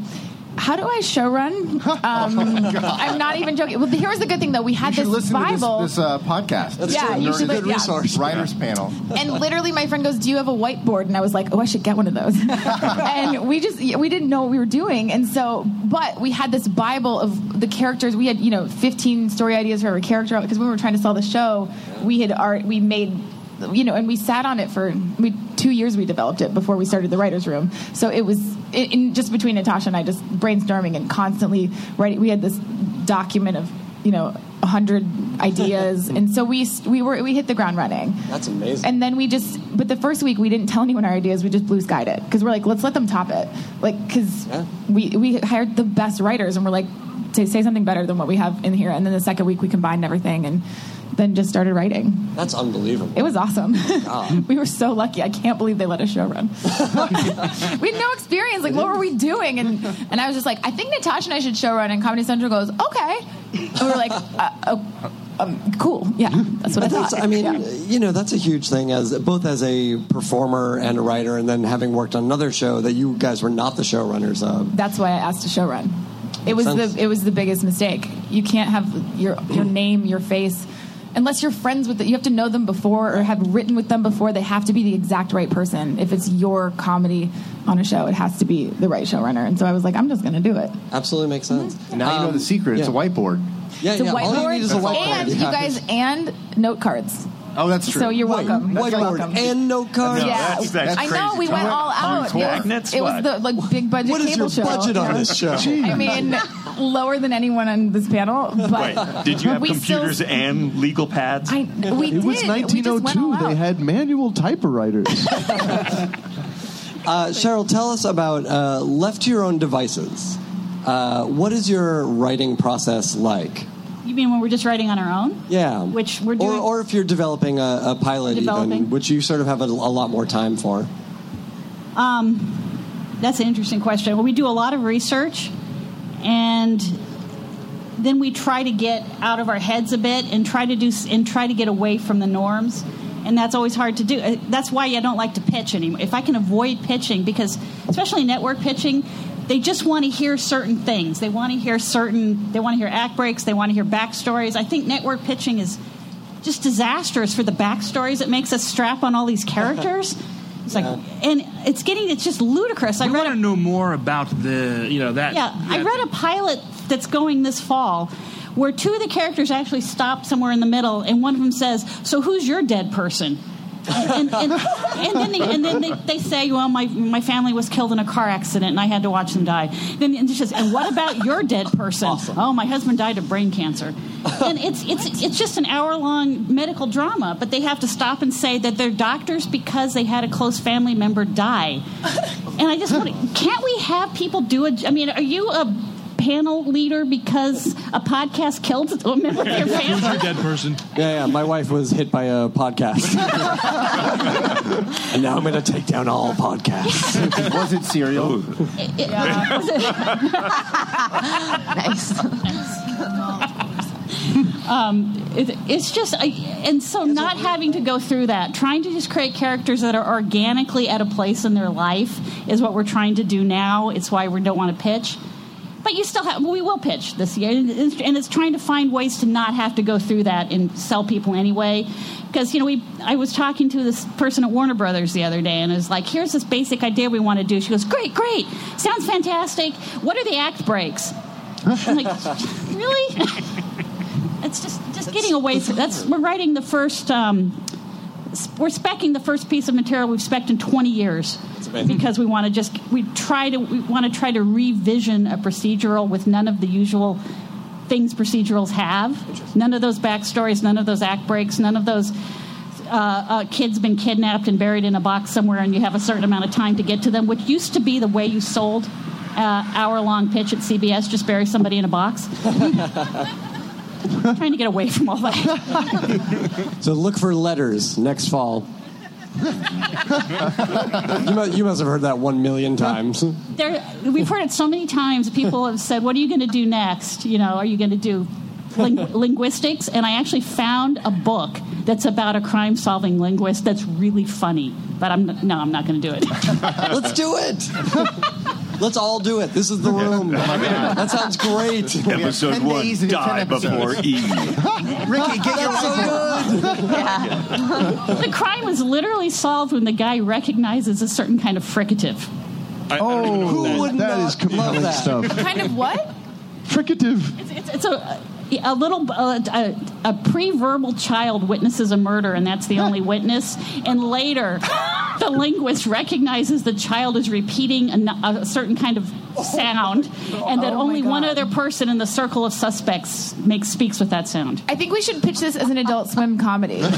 Speaker 8: How do I show run? Um, I'm not even joking. Well, here's the good thing though. We had
Speaker 9: you
Speaker 8: this
Speaker 9: listen
Speaker 8: Bible.
Speaker 9: to this, this uh, podcast.
Speaker 8: That's Yeah, true. you should
Speaker 9: Nerdist
Speaker 8: li- yeah.
Speaker 9: Writers panel.
Speaker 8: and literally my friend goes do you have a whiteboard and i was like oh i should get one of those and we just we didn't know what we were doing and so but we had this bible of the characters we had you know 15 story ideas for every character because when we were trying to sell the show we had art we made you know and we sat on it for we two years we developed it before we started the writers room so it was in, in just between natasha and i just brainstorming and constantly writing we had this document of you know 100 ideas and so we we were we hit the ground running
Speaker 5: That's amazing.
Speaker 8: and then we just, but the first week we didn't tell anyone our ideas. We just blue skied it because we're like, let's let them top it. Like, because we we hired the best writers and we're like, say say something better than what we have in here. And then the second week we combined everything and then just started writing.
Speaker 5: That's unbelievable.
Speaker 8: It was awesome. we were so lucky. I can't believe they let us show run. we had no experience. Like, what were we doing? And and I was just like, I think Natasha and I should show run. And Comedy Central goes, okay. And we are like, uh, oh, um, cool. Yeah, that's what I thought.
Speaker 5: I mean,
Speaker 8: Yeah.
Speaker 5: you know, that's a huge thing as both as a performer and a writer, and then having worked on another show that you guys were not the showrunners of.
Speaker 8: That's why I asked to show run. It was
Speaker 5: sense.
Speaker 8: the it was the biggest mistake. You can't have your your name, your face, unless you're friends with it. You have to know them before or have written with them before. They have to be the exact right person. If it's your comedy on a show, it has to be the right showrunner. And so I was like, I'm just going to do it.
Speaker 5: Absolutely makes mm-hmm. sense.
Speaker 9: Now you know the um, secret. It's a whiteboard.
Speaker 5: Yeah,
Speaker 8: It's a
Speaker 5: yeah. All you
Speaker 8: whiteboard,
Speaker 5: need is a whiteboard.
Speaker 8: and you guys and note cards.
Speaker 9: Oh, that's true.
Speaker 8: So you're
Speaker 5: Wait,
Speaker 8: welcome. You're
Speaker 5: whiteboard
Speaker 8: welcome.
Speaker 5: and note cards.
Speaker 8: yeah,
Speaker 6: that's- that's
Speaker 8: I know
Speaker 6: crazy
Speaker 8: we went all out. It was,
Speaker 6: magnets,
Speaker 8: it was the like big budget
Speaker 5: What is
Speaker 8: cable
Speaker 5: your
Speaker 8: show.
Speaker 5: budget on this show?
Speaker 8: I mean, lower than anyone on this panel. But
Speaker 6: Wait, did you have computers
Speaker 8: still,
Speaker 6: and legal pads?
Speaker 8: I, we
Speaker 13: It
Speaker 8: did.
Speaker 13: was
Speaker 8: We just went all
Speaker 13: 1902. They had manual typewriters.
Speaker 5: Uh, Cheryl, tell us about uh, left to your own devices. Uh, what is your writing process like?
Speaker 11: You mean when we're just writing on our own?
Speaker 5: Yeah.
Speaker 11: Which we're doing.
Speaker 5: Or, or if you're developing a, a pilot,
Speaker 11: Developing.
Speaker 5: even, which you sort of have a, a lot more time for.
Speaker 11: Um, that's an interesting question. Well, we do a lot of research, and then we try to get out of our heads a bit and try to do and try to get away from the norms. And that's always hard to do. Uh, That's why I don't like to pitch anymore. If I can avoid pitching, because especially network pitching, they just want to hear certain things. They want to hear certain. They want to hear act breaks. They want to hear backstories. I think network pitching is just disastrous for the backstories. It makes us strap on all these characters. It's like, and it's getting, it's just ludicrous. I
Speaker 10: I want to know more about the, you know, that.
Speaker 11: yeah, I read a pilot that's going this fall where two of the characters actually stop somewhere in the middle, and one of them says, "So who's your dead person?" And, and, and, then, they, and then they, they say, "Well, my my family was killed in a car accident, and I had to watch them die." Then and, she says, "And what about your dead person?" Oh, my husband died of brain cancer. And it's it's it's just an hour long medical drama, but they have to stop and say that they're doctors because they had a close family member die. And I just want to, can't we have people do a, I mean, are you a panel leader because a podcast killed a member of your
Speaker 10: Who's your dead person?
Speaker 5: Yeah, yeah. My wife was hit by a podcast. and now I'm going to take down all podcasts.
Speaker 9: Was it Serial?
Speaker 12: nice.
Speaker 11: um, it, it's just, I, and so not having to go through that, trying to just create characters that are organically at a place in their life is what we're trying to do now. It's why we don't want to pitch. But you still have, we will pitch this year, and it's, and it's trying to find ways to not have to go through that and sell people anyway. Because you know, we, I was talking to this person at Warner Brothers the other day, and it was like, "Here's this basic idea we want to do." She goes, "Great, great, sounds fantastic. What are the act breaks?" I'm like, "Really?" it's just just getting away from that's we're writing the first um, we're specking the first piece of material we've spec'd in 20 years because we want to just we try to we want to try to revision a procedural with none of the usual things procedurals have. None of those backstories none of those act breaks none of those uh, uh, kids been kidnapped and buried in a box somewhere and you have a certain amount of time to get to them which used to be the way you sold uh, hour long pitch at cbs just bury somebody in a box. Trying to get away from all that.
Speaker 5: So look for letters next fall. You, must, you must have heard that one million times.
Speaker 11: there, we've heard it so many times. People have said, "What are you going to do next? You know, are you going to do ling- linguistics?" And I actually found a book that's about a crime-solving linguist that's really funny. But I'm no, I'm not going to do it.
Speaker 5: Let's do it. Let's all do it. This is the room. That sounds great.
Speaker 6: Episode
Speaker 9: 10
Speaker 6: one
Speaker 9: days to 10
Speaker 6: Die before
Speaker 9: episodes.
Speaker 6: Eve.
Speaker 9: Riki, get your life
Speaker 11: the crime was literally solved when the guy recognizes a certain kind of fricative.
Speaker 10: I, I don't even know
Speaker 5: Who
Speaker 10: what that-
Speaker 5: would
Speaker 14: That
Speaker 5: not
Speaker 14: is compelling
Speaker 5: love that?
Speaker 14: stuff.
Speaker 8: Kind of what?
Speaker 14: Fricative.
Speaker 11: It's, it's, it's a a little uh, a, a pre-verbal child witnesses a murder, and that's the only witness. And later, the linguist recognizes the child is repeating a certain kind of sound, and that
Speaker 4: Oh
Speaker 11: only one other person in the circle of suspects makes speaks with that sound.
Speaker 8: I think we should pitch this as an Adult Swim comedy.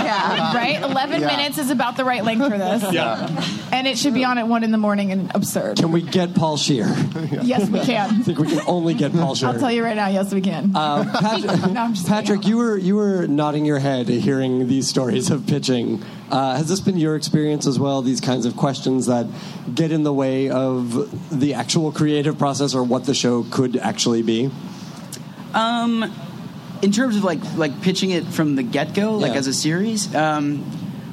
Speaker 12: Yeah.
Speaker 8: Right? 11
Speaker 9: Yeah.
Speaker 8: minutes is about the right length for this.
Speaker 10: Yeah.
Speaker 8: And it should be on at 1 in the morning and absurd.
Speaker 5: Can we get Paul Scheer?
Speaker 8: Yes, we can.
Speaker 5: I
Speaker 8: can.
Speaker 5: think we can only get Paul Scheer.
Speaker 8: I'll tell you right now, yes, we can.
Speaker 5: Uh, Pat-
Speaker 8: No,
Speaker 5: Patrick, you were you were nodding your head hearing these stories of pitching. Uh, has this been your experience as well? These kinds of questions that get in the way of the actual creative process or what the show could actually be.
Speaker 7: Um, in terms of like like pitching it from the get go, like
Speaker 5: Yeah.
Speaker 7: as a series. Um,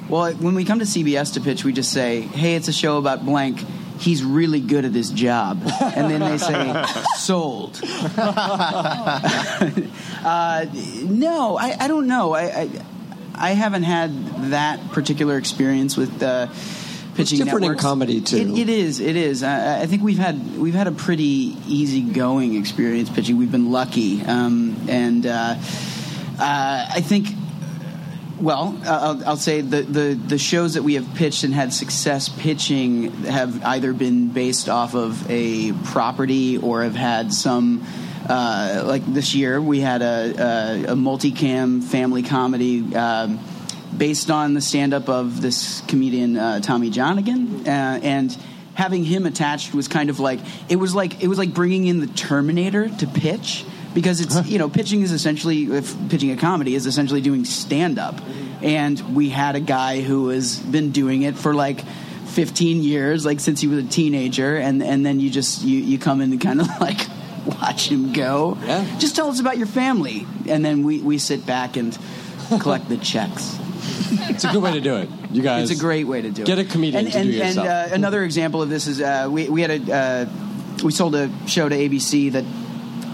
Speaker 7: well, when we come to CBS to pitch, we just say, "Hey, it's a show about blank." He's really good at his job, and then they say, "Sold." uh, no, I, I don't know. I, I I haven't had that particular experience with uh, pitching.
Speaker 5: different in comedy, too.
Speaker 7: It, it is. It is. I, I think we've had we've had a pretty easygoing experience pitching. We've been lucky, um, and uh, uh, I think. Well, uh, I'll, I'll say the, the, the shows that we have pitched and had success pitching have either been based off of a property or have had some. Uh, like this year, we had a, a, a multicam family comedy um, based on the stand-up of this comedian uh, Tommy Johnagin, uh, and having him attached was kind of like it was like it was like bringing in the Terminator to pitch because it's you know pitching is essentially if pitching a comedy is essentially doing stand up, and we had a guy who has been doing it for like. 15 years like since he was a teenager and and then you just you, you come in and kind of like watch him go yeah. just tell us about your family and then we we sit back and collect the checks
Speaker 5: It's a good way to do it. You guys.
Speaker 7: it's a great way to do
Speaker 5: Get
Speaker 7: it.
Speaker 5: Get a comedian
Speaker 7: and,
Speaker 5: to
Speaker 7: and,
Speaker 5: do
Speaker 7: and,
Speaker 5: yourself.
Speaker 7: uh, another example of this is uh, we we had a uh, we sold a show to ABC that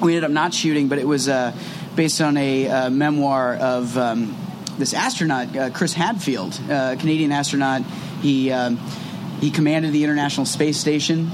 Speaker 7: we ended up not shooting, but it was uh, based on a uh, memoir of um, this astronaut uh, Chris Hadfield, uh, Canadian astronaut. He um, he commanded the International Space Station.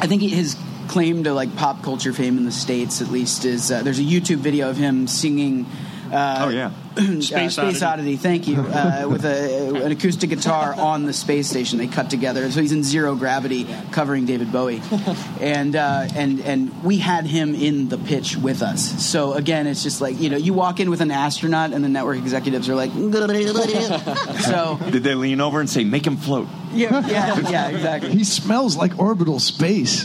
Speaker 7: I think he, his claim to like pop culture fame in the states, at least, is uh, there's a YouTube video of him singing. Uh,
Speaker 6: Oh, yeah.
Speaker 7: Uh,
Speaker 6: Space
Speaker 7: Space
Speaker 6: Oddity.
Speaker 7: Oddity. Thank you. Uh, with a, an acoustic guitar on the space station, they cut together. So he's in zero gravity, covering David Bowie, and uh, and and we had him in the pitch with us. So again, it's just like you know, you walk in with an astronaut, and the network executives are like, so
Speaker 6: Did they lean over and say, "Make him float"?
Speaker 7: yeah, yeah, yeah, exactly.
Speaker 14: He smells like orbital space.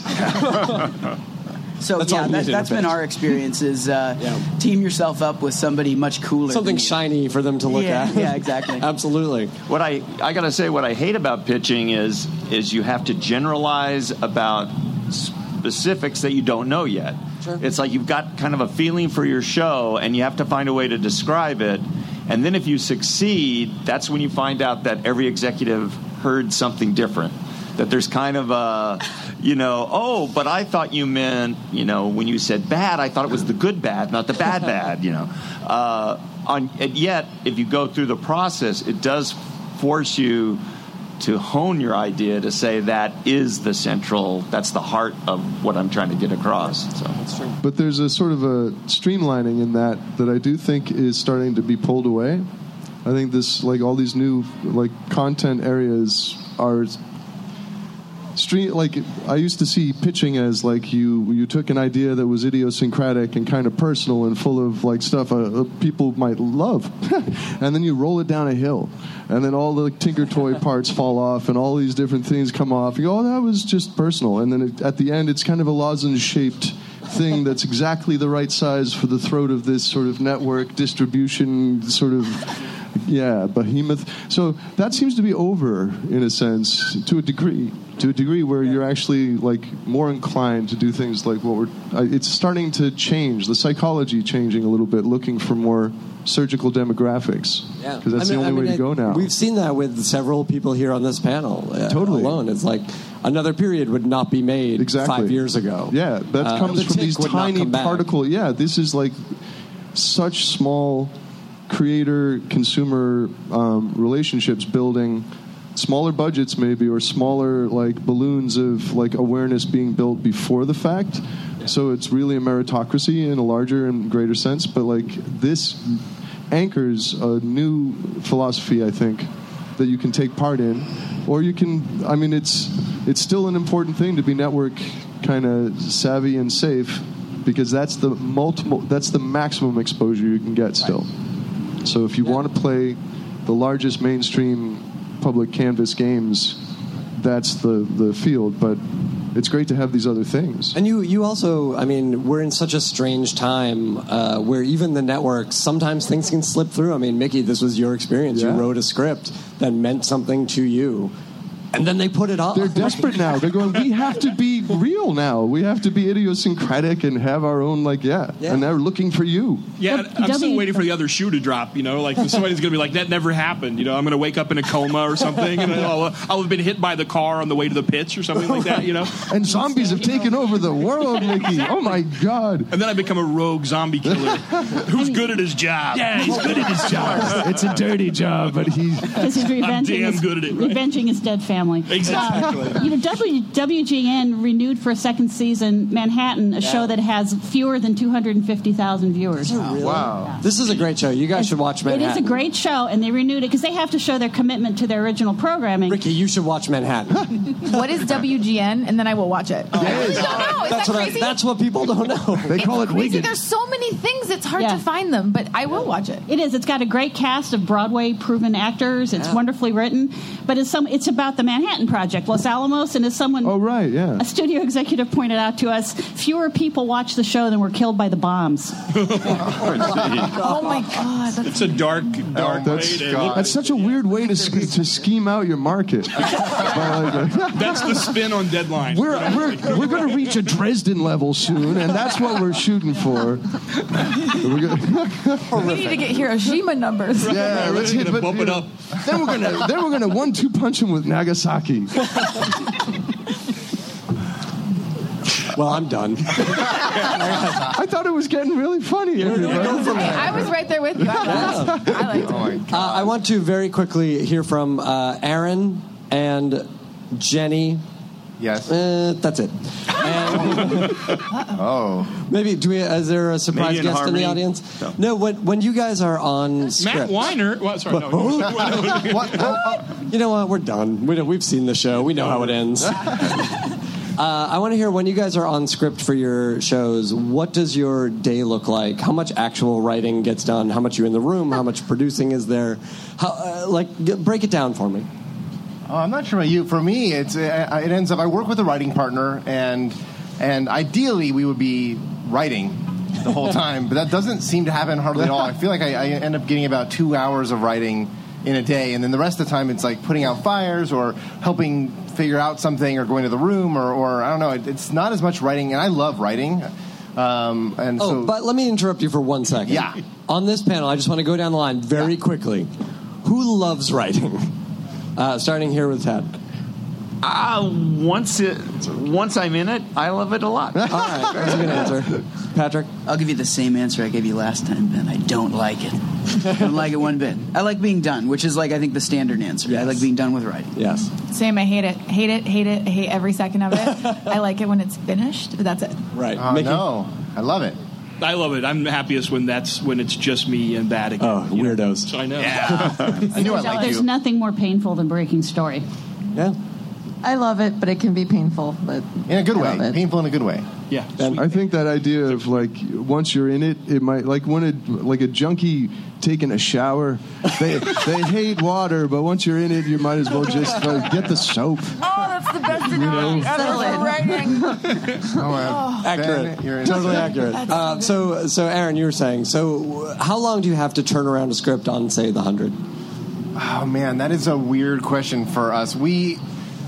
Speaker 7: So
Speaker 5: That's
Speaker 7: yeah, that,
Speaker 5: need in a
Speaker 7: that's been our experience. Is uh, team yourself up with somebody much cooler.
Speaker 5: Something shiny for them to look
Speaker 7: Yeah,
Speaker 5: at.
Speaker 7: yeah, exactly.
Speaker 5: Absolutely.
Speaker 6: What I I gotta say, what I hate about pitching is is you have to generalize about specifics that you don't know yet.
Speaker 5: Sure.
Speaker 6: It's like you've got kind of a feeling for your show, and you have to find a way to describe it. And then if you succeed, that's when you find out that every executive heard something different. That there's kind of a, you know, oh, but I thought you meant, you know, when you said bad, I thought it was the good bad, not the bad bad, you know. Uh, on, and yet, if you go through the process, it does force you to hone your idea to say that is the central, that's the heart of what I'm trying to get across. So that's true.
Speaker 13: But there's a sort of a streamlining in that that I do think is starting to be pulled away. I think this, like all these new like content areas, are stream. Like I used to see pitching as like you you took an idea that was idiosyncratic and kind of personal and full of like stuff uh, uh, people might love, and then you roll it down a hill, and then all the Tinker Toy parts fall off and all these different things come off. You go, oh, that was just personal, and then it, at the end, it's kind of a lozenge shaped thing that's exactly the right size for the throat of this sort of network distribution sort of yeah behemoth so that seems to be over in a sense to a degree to a degree where you're actually like more inclined to do things like what we're it's starting to change the psychology changing a little bit looking for more surgical demographics
Speaker 5: Yeah,
Speaker 13: because that's
Speaker 5: I mean-
Speaker 13: the only
Speaker 5: I
Speaker 13: way
Speaker 5: mean,
Speaker 13: to go now
Speaker 5: We've seen that with several people here on this panel. uh,
Speaker 13: Totally.
Speaker 5: alone. It's like another period would not be made
Speaker 13: Exactly.
Speaker 5: five years ago.
Speaker 13: Yeah, that
Speaker 5: Uh,
Speaker 13: comes
Speaker 5: the
Speaker 13: from these tiny particle. Yeah, this is like such small creator consumer um, relationships building smaller budgets maybe or smaller like balloons of like awareness being built before the fact. So it's really a meritocracy in a larger and greater sense but like this anchors a new philosophy i think that you can take part in. Or you can i mean it's it's still an important thing to be network kind of savvy and safe because that's the multiple that's the maximum exposure you can get still so if you want to play the largest mainstream public canvas games that's the the field but it's great to have these other things
Speaker 5: And you, you also, I mean, we're in such a strange time uh, where even the networks, sometimes things can slip through. I mean, Mickey, this was your experience.
Speaker 13: Yeah.
Speaker 5: You wrote a script that meant something to you, and then they put it off.
Speaker 13: they're desperate now they're going we have to be real now we have to be idiosyncratic and have our own like yeah,
Speaker 5: Yeah.
Speaker 13: and they're looking for you
Speaker 10: Yeah,
Speaker 11: Well,
Speaker 10: I'm still waiting for the other shoe to drop. You know, like somebody's going to be like, "That never happened." You know, I'm going to wake up in a coma or something, and I'll, I'll have been hit by the car on the way to the pitch or something like that. You know,
Speaker 13: and zombies have taken over the world mickey oh my god
Speaker 10: and then I become a rogue zombie killer who's good at his job.
Speaker 14: Yeah, he's good at his job. It's a dirty job, but he.
Speaker 11: Because he's revenging,
Speaker 10: damn
Speaker 11: his,
Speaker 10: good at it, right?
Speaker 11: revenging his dead family.
Speaker 10: Exactly.
Speaker 11: Uh, you know, w, WGN renewed for a second season Manhattan, a show that has fewer than 250,000 viewers.
Speaker 13: wow
Speaker 5: This is a great show. You guys should watch Manhattan.
Speaker 11: It is a great show, and they renewed it because they have to show their commitment to their original programming.
Speaker 5: Riki, you should watch Manhattan.
Speaker 8: What is WGN? And then I will watch it. I really don't know. Is
Speaker 5: that's,
Speaker 8: that
Speaker 5: what I, that's what people don't know.
Speaker 14: They call it
Speaker 8: crazy.
Speaker 14: Wigan.
Speaker 8: There's so many things. It's hard
Speaker 11: Yeah.
Speaker 8: to find them, but I will watch it.
Speaker 11: It is. It's got a great cast of Broadway proven actors. It's wonderfully written, but it's some. It's about the Manhattan Project, Los Alamos, and as someone,
Speaker 13: oh right, yeah,
Speaker 11: a studio executive pointed out to us, fewer people watched the show than were killed by the bombs.
Speaker 8: Oh, oh my god, that's
Speaker 10: It's a dark, oh, dark
Speaker 13: That's,
Speaker 10: way
Speaker 13: that's such a weird way to, sch- to scheme out your market.
Speaker 10: That's the spin on deadline.
Speaker 13: We're, we're, we're going to reach a Dresden level soon, and that's what we're shooting for. We're gonna,
Speaker 8: we need to get Hiroshima numbers.
Speaker 13: yeah, let's hit, but,
Speaker 10: bump
Speaker 13: you
Speaker 10: it up.
Speaker 13: Then we're gonna then we're gonna one two punch him with Nagasaki.
Speaker 5: Well, I'm done.
Speaker 13: I thought it was getting really funny. Everybody.
Speaker 8: I was right there with you. I, liked it. I liked it.
Speaker 5: Uh, I want to very quickly hear from uh, Aaron and Jenny.
Speaker 9: Yes.
Speaker 5: Uh, that's it.
Speaker 9: Oh.
Speaker 5: maybe do we? Is there a surprise
Speaker 6: Maybe in
Speaker 5: guest in the audience?
Speaker 6: No.
Speaker 5: No. When when you guys are on script, Matt
Speaker 10: Weiner. Well, sorry, no.
Speaker 9: What?
Speaker 5: You know what? We're done. We know, we've seen the show. We know how it ends. Uh, I want to hear when you guys are on script for your shows. What does your day look like? How much actual writing gets done? How much you're in the room? How much producing is there? How, uh, like, g- break it down for me.
Speaker 9: Oh, I'm not sure about you. For me, it's uh, it ends up. I work with a writing partner, and and ideally we would be writing the whole time, but that doesn't seem to happen hardly at all. I feel like I, I end up getting about two hours of writing in a day, and then the rest of the time it's like putting out fires or helping figure out something or going to the room or, or I don't know. It, it's not as much writing, and I love writing. Um, and
Speaker 5: Oh,
Speaker 9: so,
Speaker 5: but let me interrupt you for one second.
Speaker 9: Yeah.
Speaker 5: On this panel, I just want to go down the line very quickly. Who loves writing? Uh, starting here with Tad.
Speaker 6: Uh, once it, once I'm in it, I love it a lot.
Speaker 5: All right, that's a good answer. Patrick?
Speaker 7: I'll give you the same answer I gave you last time, Ben. I don't like it. I don't like it one bit. I like being done, which is like I think the standard answer. I like being done with writing.
Speaker 5: Yes.
Speaker 8: Same. I hate it. Hate it. Hate it. I hate every second of it. I like it when it's finished, but that's it.
Speaker 5: Right.
Speaker 9: oh
Speaker 5: Mickey?
Speaker 9: no, I love it.
Speaker 10: I love it. I'm happiest when that's when it's just me and that again.
Speaker 5: Oh,
Speaker 10: you know?
Speaker 5: weirdos.
Speaker 10: So I know.
Speaker 9: I knew I liked
Speaker 11: There's
Speaker 9: you.
Speaker 11: nothing more painful than breaking story.
Speaker 5: Yeah.
Speaker 12: I love it, but it can be painful. But
Speaker 9: In a good
Speaker 12: I
Speaker 9: way, painful in a good way.
Speaker 10: Yeah.
Speaker 13: I think that idea of like once you're in it, it might like when a like a junkie taking a shower. They they hate water, but once you're in it, you might as well just like, get the soap.
Speaker 8: Oh, that's the best
Speaker 13: know?
Speaker 8: ever for writing.
Speaker 9: Oh, uh,
Speaker 5: Accurate.
Speaker 9: You're
Speaker 5: totally accurate. Uh, so, so Aaron, you were saying. So, how long do you have to turn around a script on, say, the hundred?
Speaker 9: Oh man, that is a weird question for us. We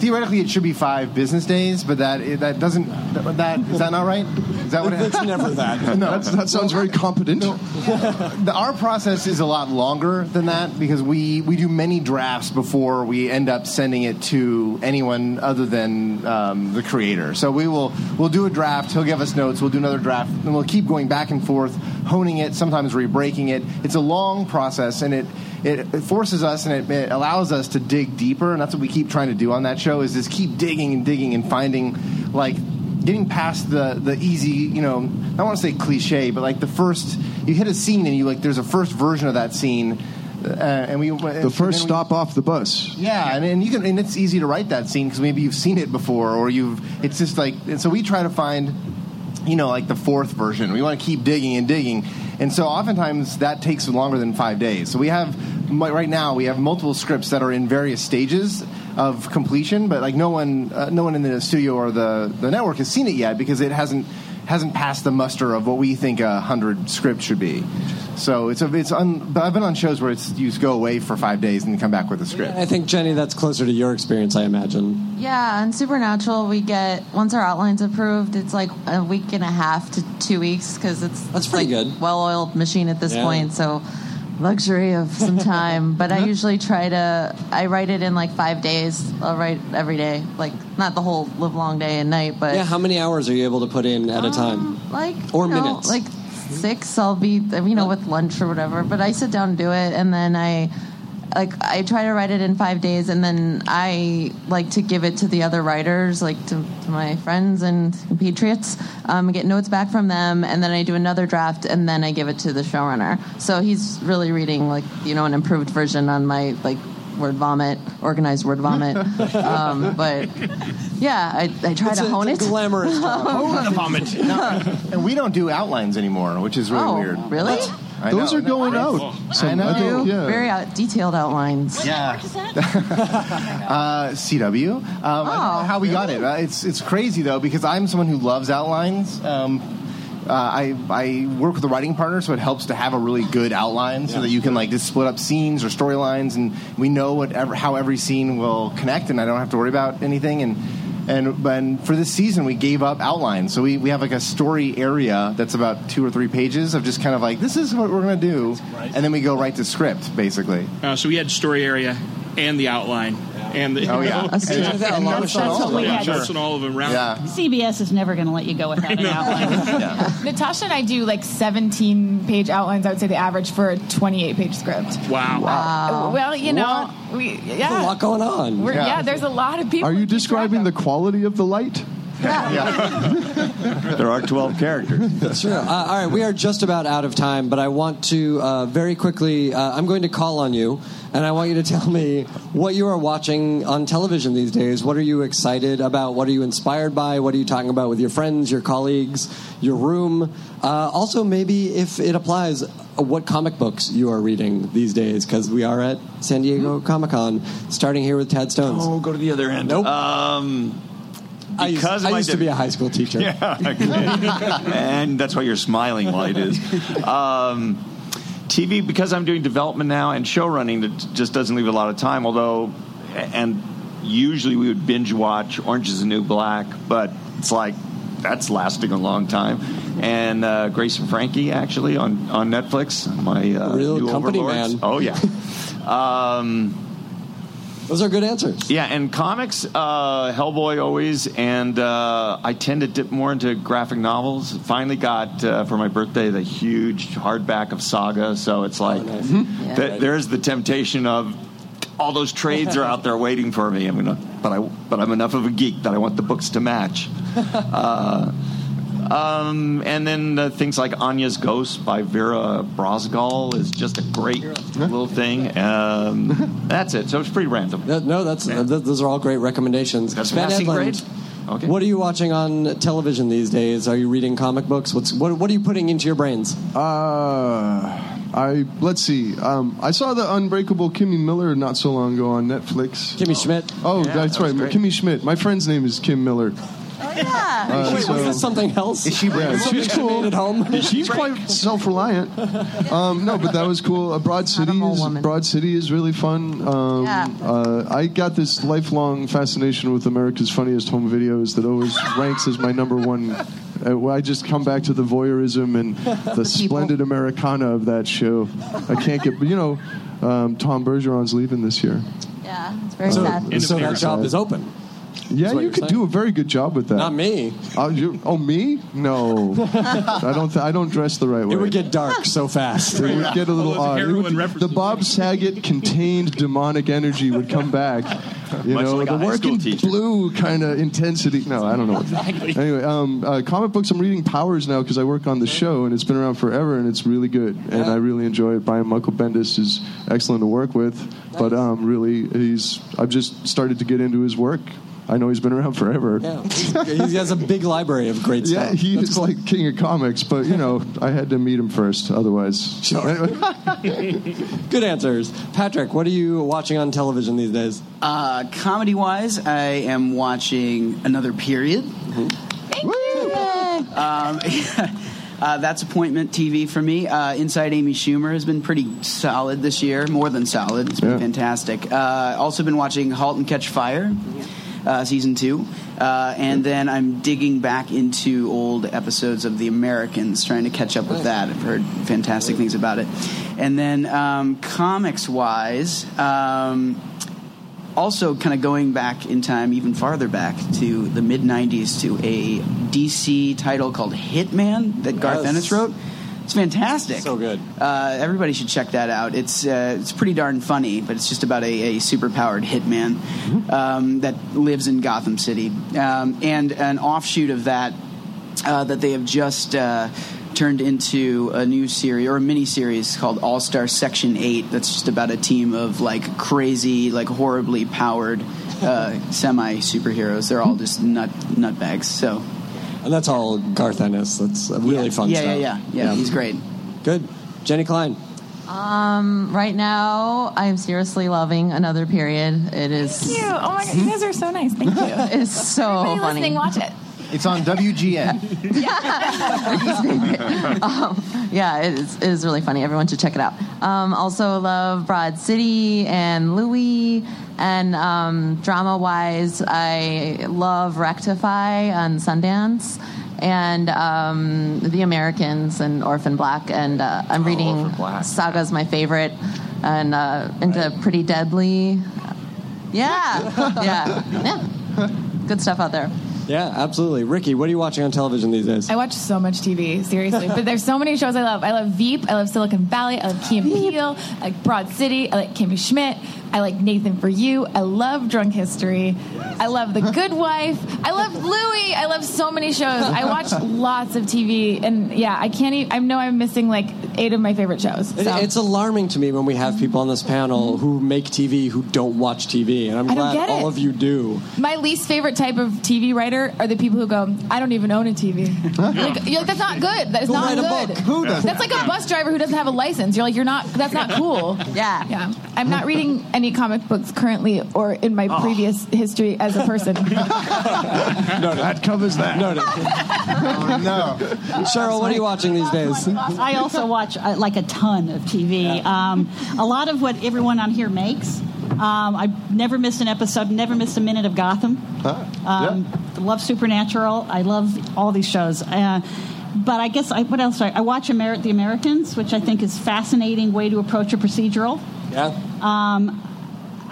Speaker 9: theoretically it should be five business days, but that that doesn't that, that is that not right? Is that what it,
Speaker 5: It's never that.
Speaker 9: No,
Speaker 13: That's, that sounds very competent.
Speaker 9: the, our process is a lot longer than that because we, we do many drafts before we end up sending it to anyone other than um, the creator. So we will we'll do a draft. He'll give us notes. We'll do another draft, and we'll keep going back and forth, honing it. Sometimes re-breaking it. It's a long process, and it it, it forces us and it, it allows us to dig deeper. And that's what we keep trying to do on that show is just keep digging and digging and finding like getting past the the easy, you know, I don't want to say cliche, but like the first you hit a scene and you like there's a first version of that scene, uh, and we
Speaker 13: The first stop off the bus.
Speaker 9: yeah, and, and you can and it's easy to write that scene because maybe you've seen it before or you've it's just like and so we try to find you know like the fourth version. We want to keep digging and digging, and so oftentimes that takes longer than five days. So we have right now we have multiple scripts that are in various stages of completion, but like no one uh, no one in the studio or the the network has seen it yet because it hasn't hasn't passed the muster of what we think a hundred script should be. So it's a, it's un, but I've been on shows where it's you just go away for five days and come back with a script.
Speaker 5: I think Jenny, that's closer to your experience, I imagine.
Speaker 12: Yeah, on Supernatural, we get once our outline's approved, it's like a week and a half to two weeks because it's
Speaker 5: That's pretty
Speaker 12: like
Speaker 5: good.
Speaker 12: well-oiled machine at this
Speaker 5: Yeah.
Speaker 12: point. So luxury of some time. but I mm-hmm. usually try to I write it in like five days. I'll write every day, like not the whole live long day and night, but
Speaker 5: Yeah, how many hours are you able to put in at a um, time?
Speaker 12: like
Speaker 5: Or
Speaker 12: you know,
Speaker 5: minutes.
Speaker 12: like six i'll be you know with lunch or whatever but i sit down and do it and then i like i try to write it in five days and then i like to give it to the other writers like to, to my friends and compatriots um, get notes back from them and then i do another draft and then i give it to the showrunner so he's really reading like you know an improved version on my like word vomit organized word vomit um, but yeah i, I try
Speaker 5: It's
Speaker 12: to
Speaker 5: a-
Speaker 12: hone
Speaker 5: it's a
Speaker 12: it
Speaker 5: glamorous job.
Speaker 9: vomit. and we don't do outlines anymore, which is really
Speaker 12: oh
Speaker 9: weird.
Speaker 12: really
Speaker 9: I
Speaker 13: Those
Speaker 9: know.
Speaker 13: are going out.
Speaker 9: I know.
Speaker 13: I think, yeah.
Speaker 12: Very out, detailed outlines.
Speaker 9: Yeah. uh, CW. Um, I don't know how we got it. Uh, it's it's crazy though because I'm someone who loves outlines. Um, uh, I I work with a writing partner, so it helps to have a really good outline so that you can like just split up scenes or storylines, and we know whatever how every scene will connect, and I don't have to worry about anything. And and and for this season, we gave up outlines, so we, we have like a story area that's about two or three pages of just kind of like this is what we're gonna do, and then we go right to script basically.
Speaker 10: Uh, so we had story area and the outline. And the,
Speaker 9: Oh, yeah.
Speaker 11: That's
Speaker 9: And- and
Speaker 11: That's
Speaker 9: notes on
Speaker 11: what we
Speaker 9: of
Speaker 11: had.
Speaker 9: sure.
Speaker 10: Notes all of them. Round.
Speaker 9: Yeah.
Speaker 11: CBS is never going to let you go without an outline.
Speaker 8: Natasha and I do like 17 page outlines. I would say the average for a 28 page script.
Speaker 10: Wow.
Speaker 8: Uh, Well, you know, we yeah,
Speaker 5: a lot going on.
Speaker 8: We're,
Speaker 13: Yeah.
Speaker 8: yeah. there's a lot of people.
Speaker 13: Are you describing the quality of the light?
Speaker 6: There are 12 characters.
Speaker 5: That's true. Uh, all right, we are just about out of time, but I want to uh, very quickly. Uh, I'm going to call on you, and I want you to tell me what you are watching on television these days. What are you excited about? What are you inspired by? What are you talking about with your friends, your colleagues, your room? Uh, also, maybe if it applies, uh, what comic books you are reading these days? Because we are at San Diego Comic Con, starting here with Tad Stones.
Speaker 6: Oh, go to the other end.
Speaker 5: Nope.
Speaker 6: Um,
Speaker 5: I used, I used to be a high school teacher.
Speaker 6: Yeah, and that's why you're smiling while it is. Um, TV, because I'm doing development now and show running, that just doesn't leave a lot of time. Although, and usually we would binge watch Orange Is the New Black, but it's like that's lasting a long time. And uh, Grace and Frankie actually on on Netflix. My uh,
Speaker 5: Real
Speaker 6: new
Speaker 5: company
Speaker 6: overlords.
Speaker 5: man.
Speaker 6: Oh yeah. um,
Speaker 5: Those are good answers.
Speaker 6: yeah, and comics, uh, Hellboy always, and uh, I tend to dip more into graphic novels. Finally got uh, for my birthday the huge hardback of Saga, so it's like
Speaker 5: Mm-hmm.
Speaker 6: th- there's the temptation of all those trades are out there waiting for me. I mean, but I but I'm enough of a geek that I want the books to match. Uh, um, and then uh, things like Anya's Ghost by Vera Brosgol is just a great little thing. Um, that's it. So it's pretty random.
Speaker 5: That- no, that's th- those are all great recommendations.
Speaker 6: That's
Speaker 5: Ben
Speaker 6: passing
Speaker 5: Edlund,
Speaker 6: grade? Okay.
Speaker 5: What are you watching on television these days? Are you reading comic books? What's what, what are you putting into your brains?
Speaker 13: Uh, I let's see. Um, I saw the Unbreakable Kimmy Miller not so long ago on Netflix.
Speaker 5: Kimmy Schmidt.
Speaker 13: Oh,
Speaker 6: Yeah,
Speaker 13: that's
Speaker 6: that
Speaker 13: right,
Speaker 6: great.
Speaker 13: Kimmy Schmidt. My friend's name is Kim Miller.
Speaker 12: Yeah.
Speaker 13: Uh,
Speaker 5: Wait,
Speaker 13: so-
Speaker 5: was this something else?
Speaker 9: Is she
Speaker 13: Yeah, she's cool.
Speaker 5: at home?
Speaker 13: She's quite self-reliant. Um, no, but that was cool. Uh, Broad City is. Broad City is really fun. Um,
Speaker 12: Yeah.
Speaker 13: uh, I got this lifelong fascination with America's Funniest Home Videos that always ranks as my number one. Uh, I just come back to the voyeurism and the splendid Americana of that show. I can't get, you know, um, Tom Bergeron's leaving this year.
Speaker 12: Yeah, it's very
Speaker 5: So,
Speaker 12: sad.
Speaker 5: so that job is open.
Speaker 13: Yeah, you could
Speaker 5: saying?
Speaker 13: do a very good job with that.
Speaker 5: Not me.
Speaker 13: Oh, you, oh me? No, I don't. Th- I don't dress the right way.
Speaker 5: It would get dark so fast.
Speaker 13: It would get a little
Speaker 10: All
Speaker 13: odd. Would- the Bob Saget contained demonic energy would come back. You
Speaker 6: Much
Speaker 13: know,
Speaker 6: like
Speaker 13: the
Speaker 6: high school
Speaker 13: working blue kind of intensity. No, I don't know. What Anyway, um, uh, comic books. I'm reading Powers now because I work on the show and it's been around forever and it's really good and I really enjoy it. Brian Michael Bendis is excellent to work with, but um, really he's. I've just started to get into his work. I know he's been around forever.
Speaker 5: Yeah, he has a big library of great
Speaker 13: Yeah,
Speaker 5: stuff.
Speaker 13: he
Speaker 5: That's
Speaker 13: is
Speaker 5: cool.
Speaker 13: like king of comics, but you know, I had to meet him first, otherwise.
Speaker 5: Sure.
Speaker 13: Anyway.
Speaker 5: Good answers, Patrick. What are you watching on television these days?
Speaker 7: Uh, comedy wise, I am watching another period. Um, uh, that's appointment TV for me. Uh, Inside Amy Schumer has been pretty solid this year, more than solid. It's been
Speaker 13: Yeah.
Speaker 7: fantastic. Uh, also been watching *Halt and Catch Fire*. Uh, season two, uh, and then I'm digging back into old episodes of The Americans, trying to catch up with that. I've heard fantastic things about it. And then um, comics wise, um, also kind of going back in time even farther back to the mid 90s to a DC title called Hitman that Garth
Speaker 5: Yes.
Speaker 7: Ennis wrote. It's fantastic.
Speaker 5: So good.
Speaker 7: Uh, everybody should check that out. It's uh, it's pretty darn funny, but it's just about a, a superpowered hitman um, that lives in Gotham City, um, and an offshoot of that uh, that they have just uh, turned into a new series or a mini series called All Star Section Eight. That's just about a team of like crazy, like horribly powered uh, semi superheroes. They're all just nut nutbags. So
Speaker 5: And that's all Garth Ennis. That's uh, really fun
Speaker 7: yeah,
Speaker 5: stuff.
Speaker 7: yeah, yeah, yeah, He's great.
Speaker 5: Good. Jenny Klein.
Speaker 12: Um, right now, I'm seriously loving another period. It is.
Speaker 8: Thank you. Oh my god, you guys are so nice. Thank you.
Speaker 12: It's so
Speaker 8: Everybody
Speaker 12: funny.
Speaker 8: listening, watch it.
Speaker 9: It's on WGN.
Speaker 12: um, yeah, it is, it is really funny. Everyone should check it out. Um, also love Broad City and Louie. And um, drama wise, I love Rectify on Sundance and um, The Americans and Orphan Black. And uh, I'm reading Saga's my favorite and uh, into Pretty Deadly. Yeah, yeah, yeah. Good stuff out there.
Speaker 5: Yeah, absolutely. Riki, what are you watching on television these days?
Speaker 8: I watch so much TV, seriously. but there's so many shows I love. I love Veep. I love Silicon Valley. I love Key and Peele. I like Broad City. I like Kimmy Schmidt. I like Nathan for You. I love Drunk History. I love The Good Wife. I love Louie. I love so many shows. I watch lots of TV, and yeah, I can't. Even, I know I'm missing like eight of my favorite shows. So.
Speaker 5: It's alarming to me when we have people on this panel mm-hmm. who make TV who don't watch TV, and I'm
Speaker 8: I
Speaker 5: glad
Speaker 8: get it.
Speaker 5: all of you do.
Speaker 8: My least favorite type of TV writer are the people who go, "I don't even own a TV." like, you're like, that's not good. That is
Speaker 5: Go
Speaker 8: not
Speaker 5: write a
Speaker 8: good.
Speaker 5: book. Who does
Speaker 8: That's like a bus driver who doesn't have a license. You're like, you're not. That's not cool.
Speaker 12: yeah,
Speaker 8: yeah. I'm not reading any comic books currently or in my
Speaker 5: Oh.
Speaker 8: previous history as a person.
Speaker 14: no, that covers that.
Speaker 5: No, no.
Speaker 9: no.
Speaker 5: Cheryl, what are you watching these days?
Speaker 11: I also watch uh, like a ton of TV. Um, a lot of what everyone on here makes. Um, I've never missed an episode, never missed a minute of Gotham. Um, Love Supernatural. I love all these shows. Uh, but I guess I, what else? I, I watch Amer- The Americans, which I think is fascinating way to approach a procedural.
Speaker 5: Yeah.
Speaker 11: Um,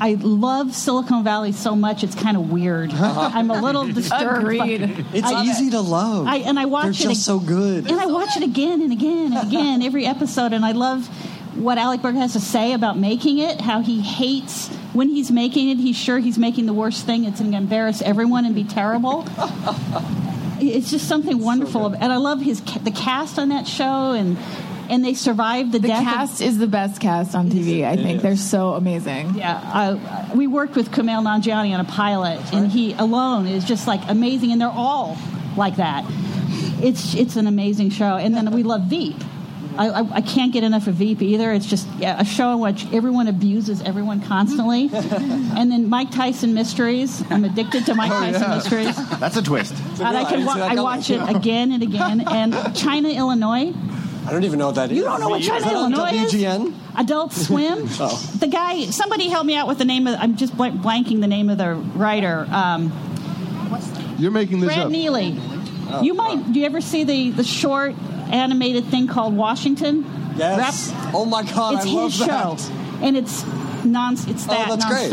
Speaker 11: I love Silicon Valley so much; it's kind of weird. Uh-huh. I'm a little disturbed.
Speaker 8: Agreed.
Speaker 5: It's
Speaker 11: I-
Speaker 5: easy to love.
Speaker 11: I, and I watch
Speaker 5: They're
Speaker 11: it
Speaker 5: just
Speaker 11: ag-
Speaker 5: so good.
Speaker 11: and I watch it again and again and again every episode, and I love what Alec Berg has to say about making it. How he hates when he's making it. He's sure he's making the worst thing. It's going to embarrass everyone and be terrible. it's just something wonderful, and I love his the cast on that show, and and they survived the,
Speaker 8: The
Speaker 11: death. The
Speaker 8: cast is the best cast on TV. I think they're so amazing.
Speaker 11: yeah, uh, we worked with Kumail Nanjiani on a pilot, and he alone is just like amazing, and they're all like that. It's it's an amazing show, and then we love Veep. I, I, I can't get enough of Veep either. It's just yeah, a show in which everyone abuses everyone constantly, and then Mike Tyson Mysteries. I'm addicted to Mike Tyson Mysteries,
Speaker 9: That's a twist.
Speaker 11: and I can wa- I watch it again and again. And China, Illinois.
Speaker 5: I don't even know what that is.
Speaker 11: You don't know what China,
Speaker 5: that on
Speaker 11: Illinois is?
Speaker 5: WGN?
Speaker 11: Adult Swim.
Speaker 5: Oh.
Speaker 11: The guy. Somebody help me out with the name of. I'm just blanking the name of the writer. Um,
Speaker 13: You're making this
Speaker 11: Brad
Speaker 13: up.
Speaker 11: Neely. you might. Do you ever see the the short animated thing called Washington?
Speaker 5: Yes. oh my God,
Speaker 11: It's
Speaker 5: I
Speaker 11: his show,
Speaker 5: that.
Speaker 11: and it's non. It's
Speaker 5: Oh,
Speaker 11: that
Speaker 5: that's great.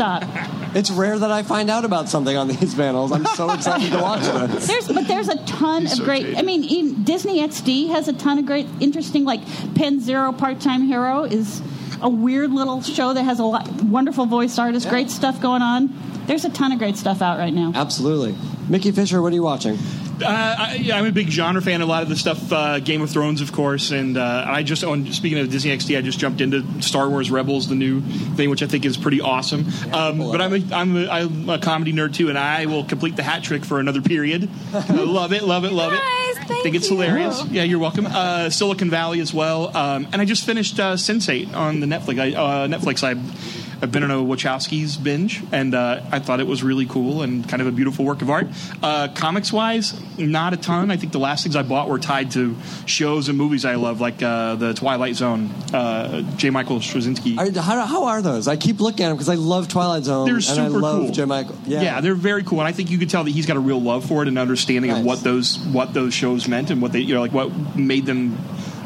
Speaker 11: Nonstop.
Speaker 5: It's rare that I find out about something on these panels. I'm so excited to watch this.
Speaker 11: There's, but there's a ton
Speaker 14: He's
Speaker 11: of
Speaker 14: so
Speaker 11: great.
Speaker 14: jaded.
Speaker 11: I mean, even Disney XD has a ton of great, interesting. Like Penn Zero, Part Time Hero is a weird little show that has a lot, wonderful voice artists, great stuff going on. There's a ton of great stuff out right now.
Speaker 5: Absolutely. Mickey Fisher, what are you watching?
Speaker 10: Uh, I, I'm a big genre fan. Of a lot of the stuff, uh, Game of Thrones, of course, and uh, I just on speaking of Disney XD, I just jumped into Star Wars Rebels, the new thing, which I think is pretty awesome. Um, but I'm a, I'm, a, I'm a comedy nerd too, and I will complete the hat trick for another period. Love it, love it, love it.
Speaker 8: Nice, thank
Speaker 10: think it's
Speaker 8: you.
Speaker 10: hilarious. Yeah, you're welcome. Uh, Silicon Valley as well, um, and I just finished uh, Sense8 on the Netflix. I, uh, Netflix. I. I've been on a Wachowskis binge, and uh, I thought it was really cool and kind of a beautiful work of art. Uh, comics wise, not a ton. I think the last things I bought were tied to shows and movies I love, like uh, the Twilight Zone, uh, J. Michael Straczynski.
Speaker 5: Are, how, how are those? I keep looking at them because I love Twilight Zone
Speaker 10: They're
Speaker 5: and
Speaker 10: super
Speaker 5: I love
Speaker 10: cool.
Speaker 5: Jim Michael.
Speaker 10: Yeah. they're very cool, and I think you could tell that he's got a real love for it and understanding
Speaker 5: Nice.
Speaker 10: of what those what those shows meant and what they you know like what made them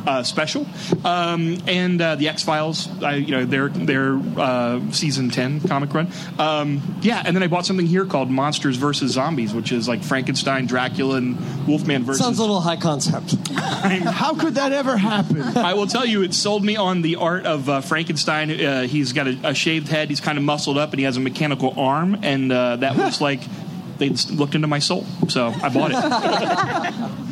Speaker 10: uh, special. Um, and uh, the X Files, you know, their their uh, season ten comic run. Um, yeah, and then I bought something here called Monsters versus Zombies, which is like Frankenstein, Dracula, and Wolfman versus.
Speaker 5: Sounds a little high concept.
Speaker 14: How could that ever happen?
Speaker 10: I will tell you, it sold me on the art of uh, Frankenstein. Uh, he's got a, a shaved head, he's kind of muscled up, and he has a mechanical arm, and uh, that was like they looked into my soul, so I bought it.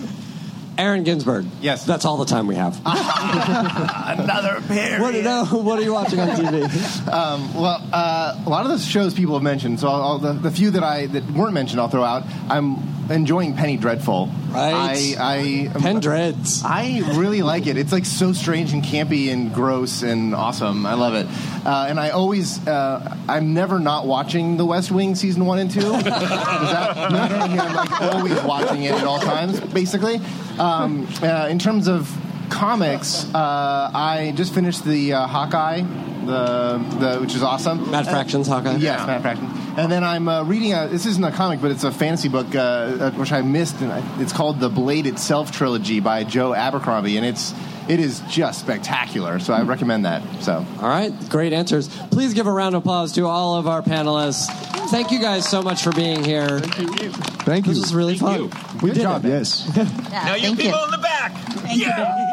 Speaker 5: Aaron Ginsburg.
Speaker 9: Yes.
Speaker 5: That's all the time we have.
Speaker 9: Another period.
Speaker 5: what, no, what are you watching on TV?
Speaker 9: Um, well, uh, a lot of the shows people have mentioned, so I'll, I'll, the, the few that I that weren't mentioned, I'll throw out. I'm enjoying Penny Dreadful.
Speaker 5: Right.
Speaker 9: I, I
Speaker 5: Pen Dreads.
Speaker 9: I really like it. It's like so strange and campy and gross and awesome. I love it. Uh, and I always, uh, I'm never not watching The West Wing season one and two. That mean, I'm like always watching it at all times, basically. Um, uh, in terms of comics, uh, I just finished the uh, Hawkeye, the, the which is awesome.
Speaker 5: Matt Fraction's Hawkeye.
Speaker 9: Yes, Matt Fraction. And then I'm uh, reading a. This isn't a comic, but it's a fantasy book uh, uh, which I missed, and I, it's called the Blade Itself trilogy by Joe Abercrombie, and it's it is just spectacular. So I recommend that. So
Speaker 5: All right, great answers. Please give a round of applause to all of our panelists. Thank you guys so much for being here.
Speaker 13: Thank you. Thank you.
Speaker 5: This was really fun.
Speaker 13: Good job. Yes.
Speaker 3: now you people in the back. Yeah.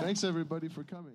Speaker 13: Thanks everybody for coming.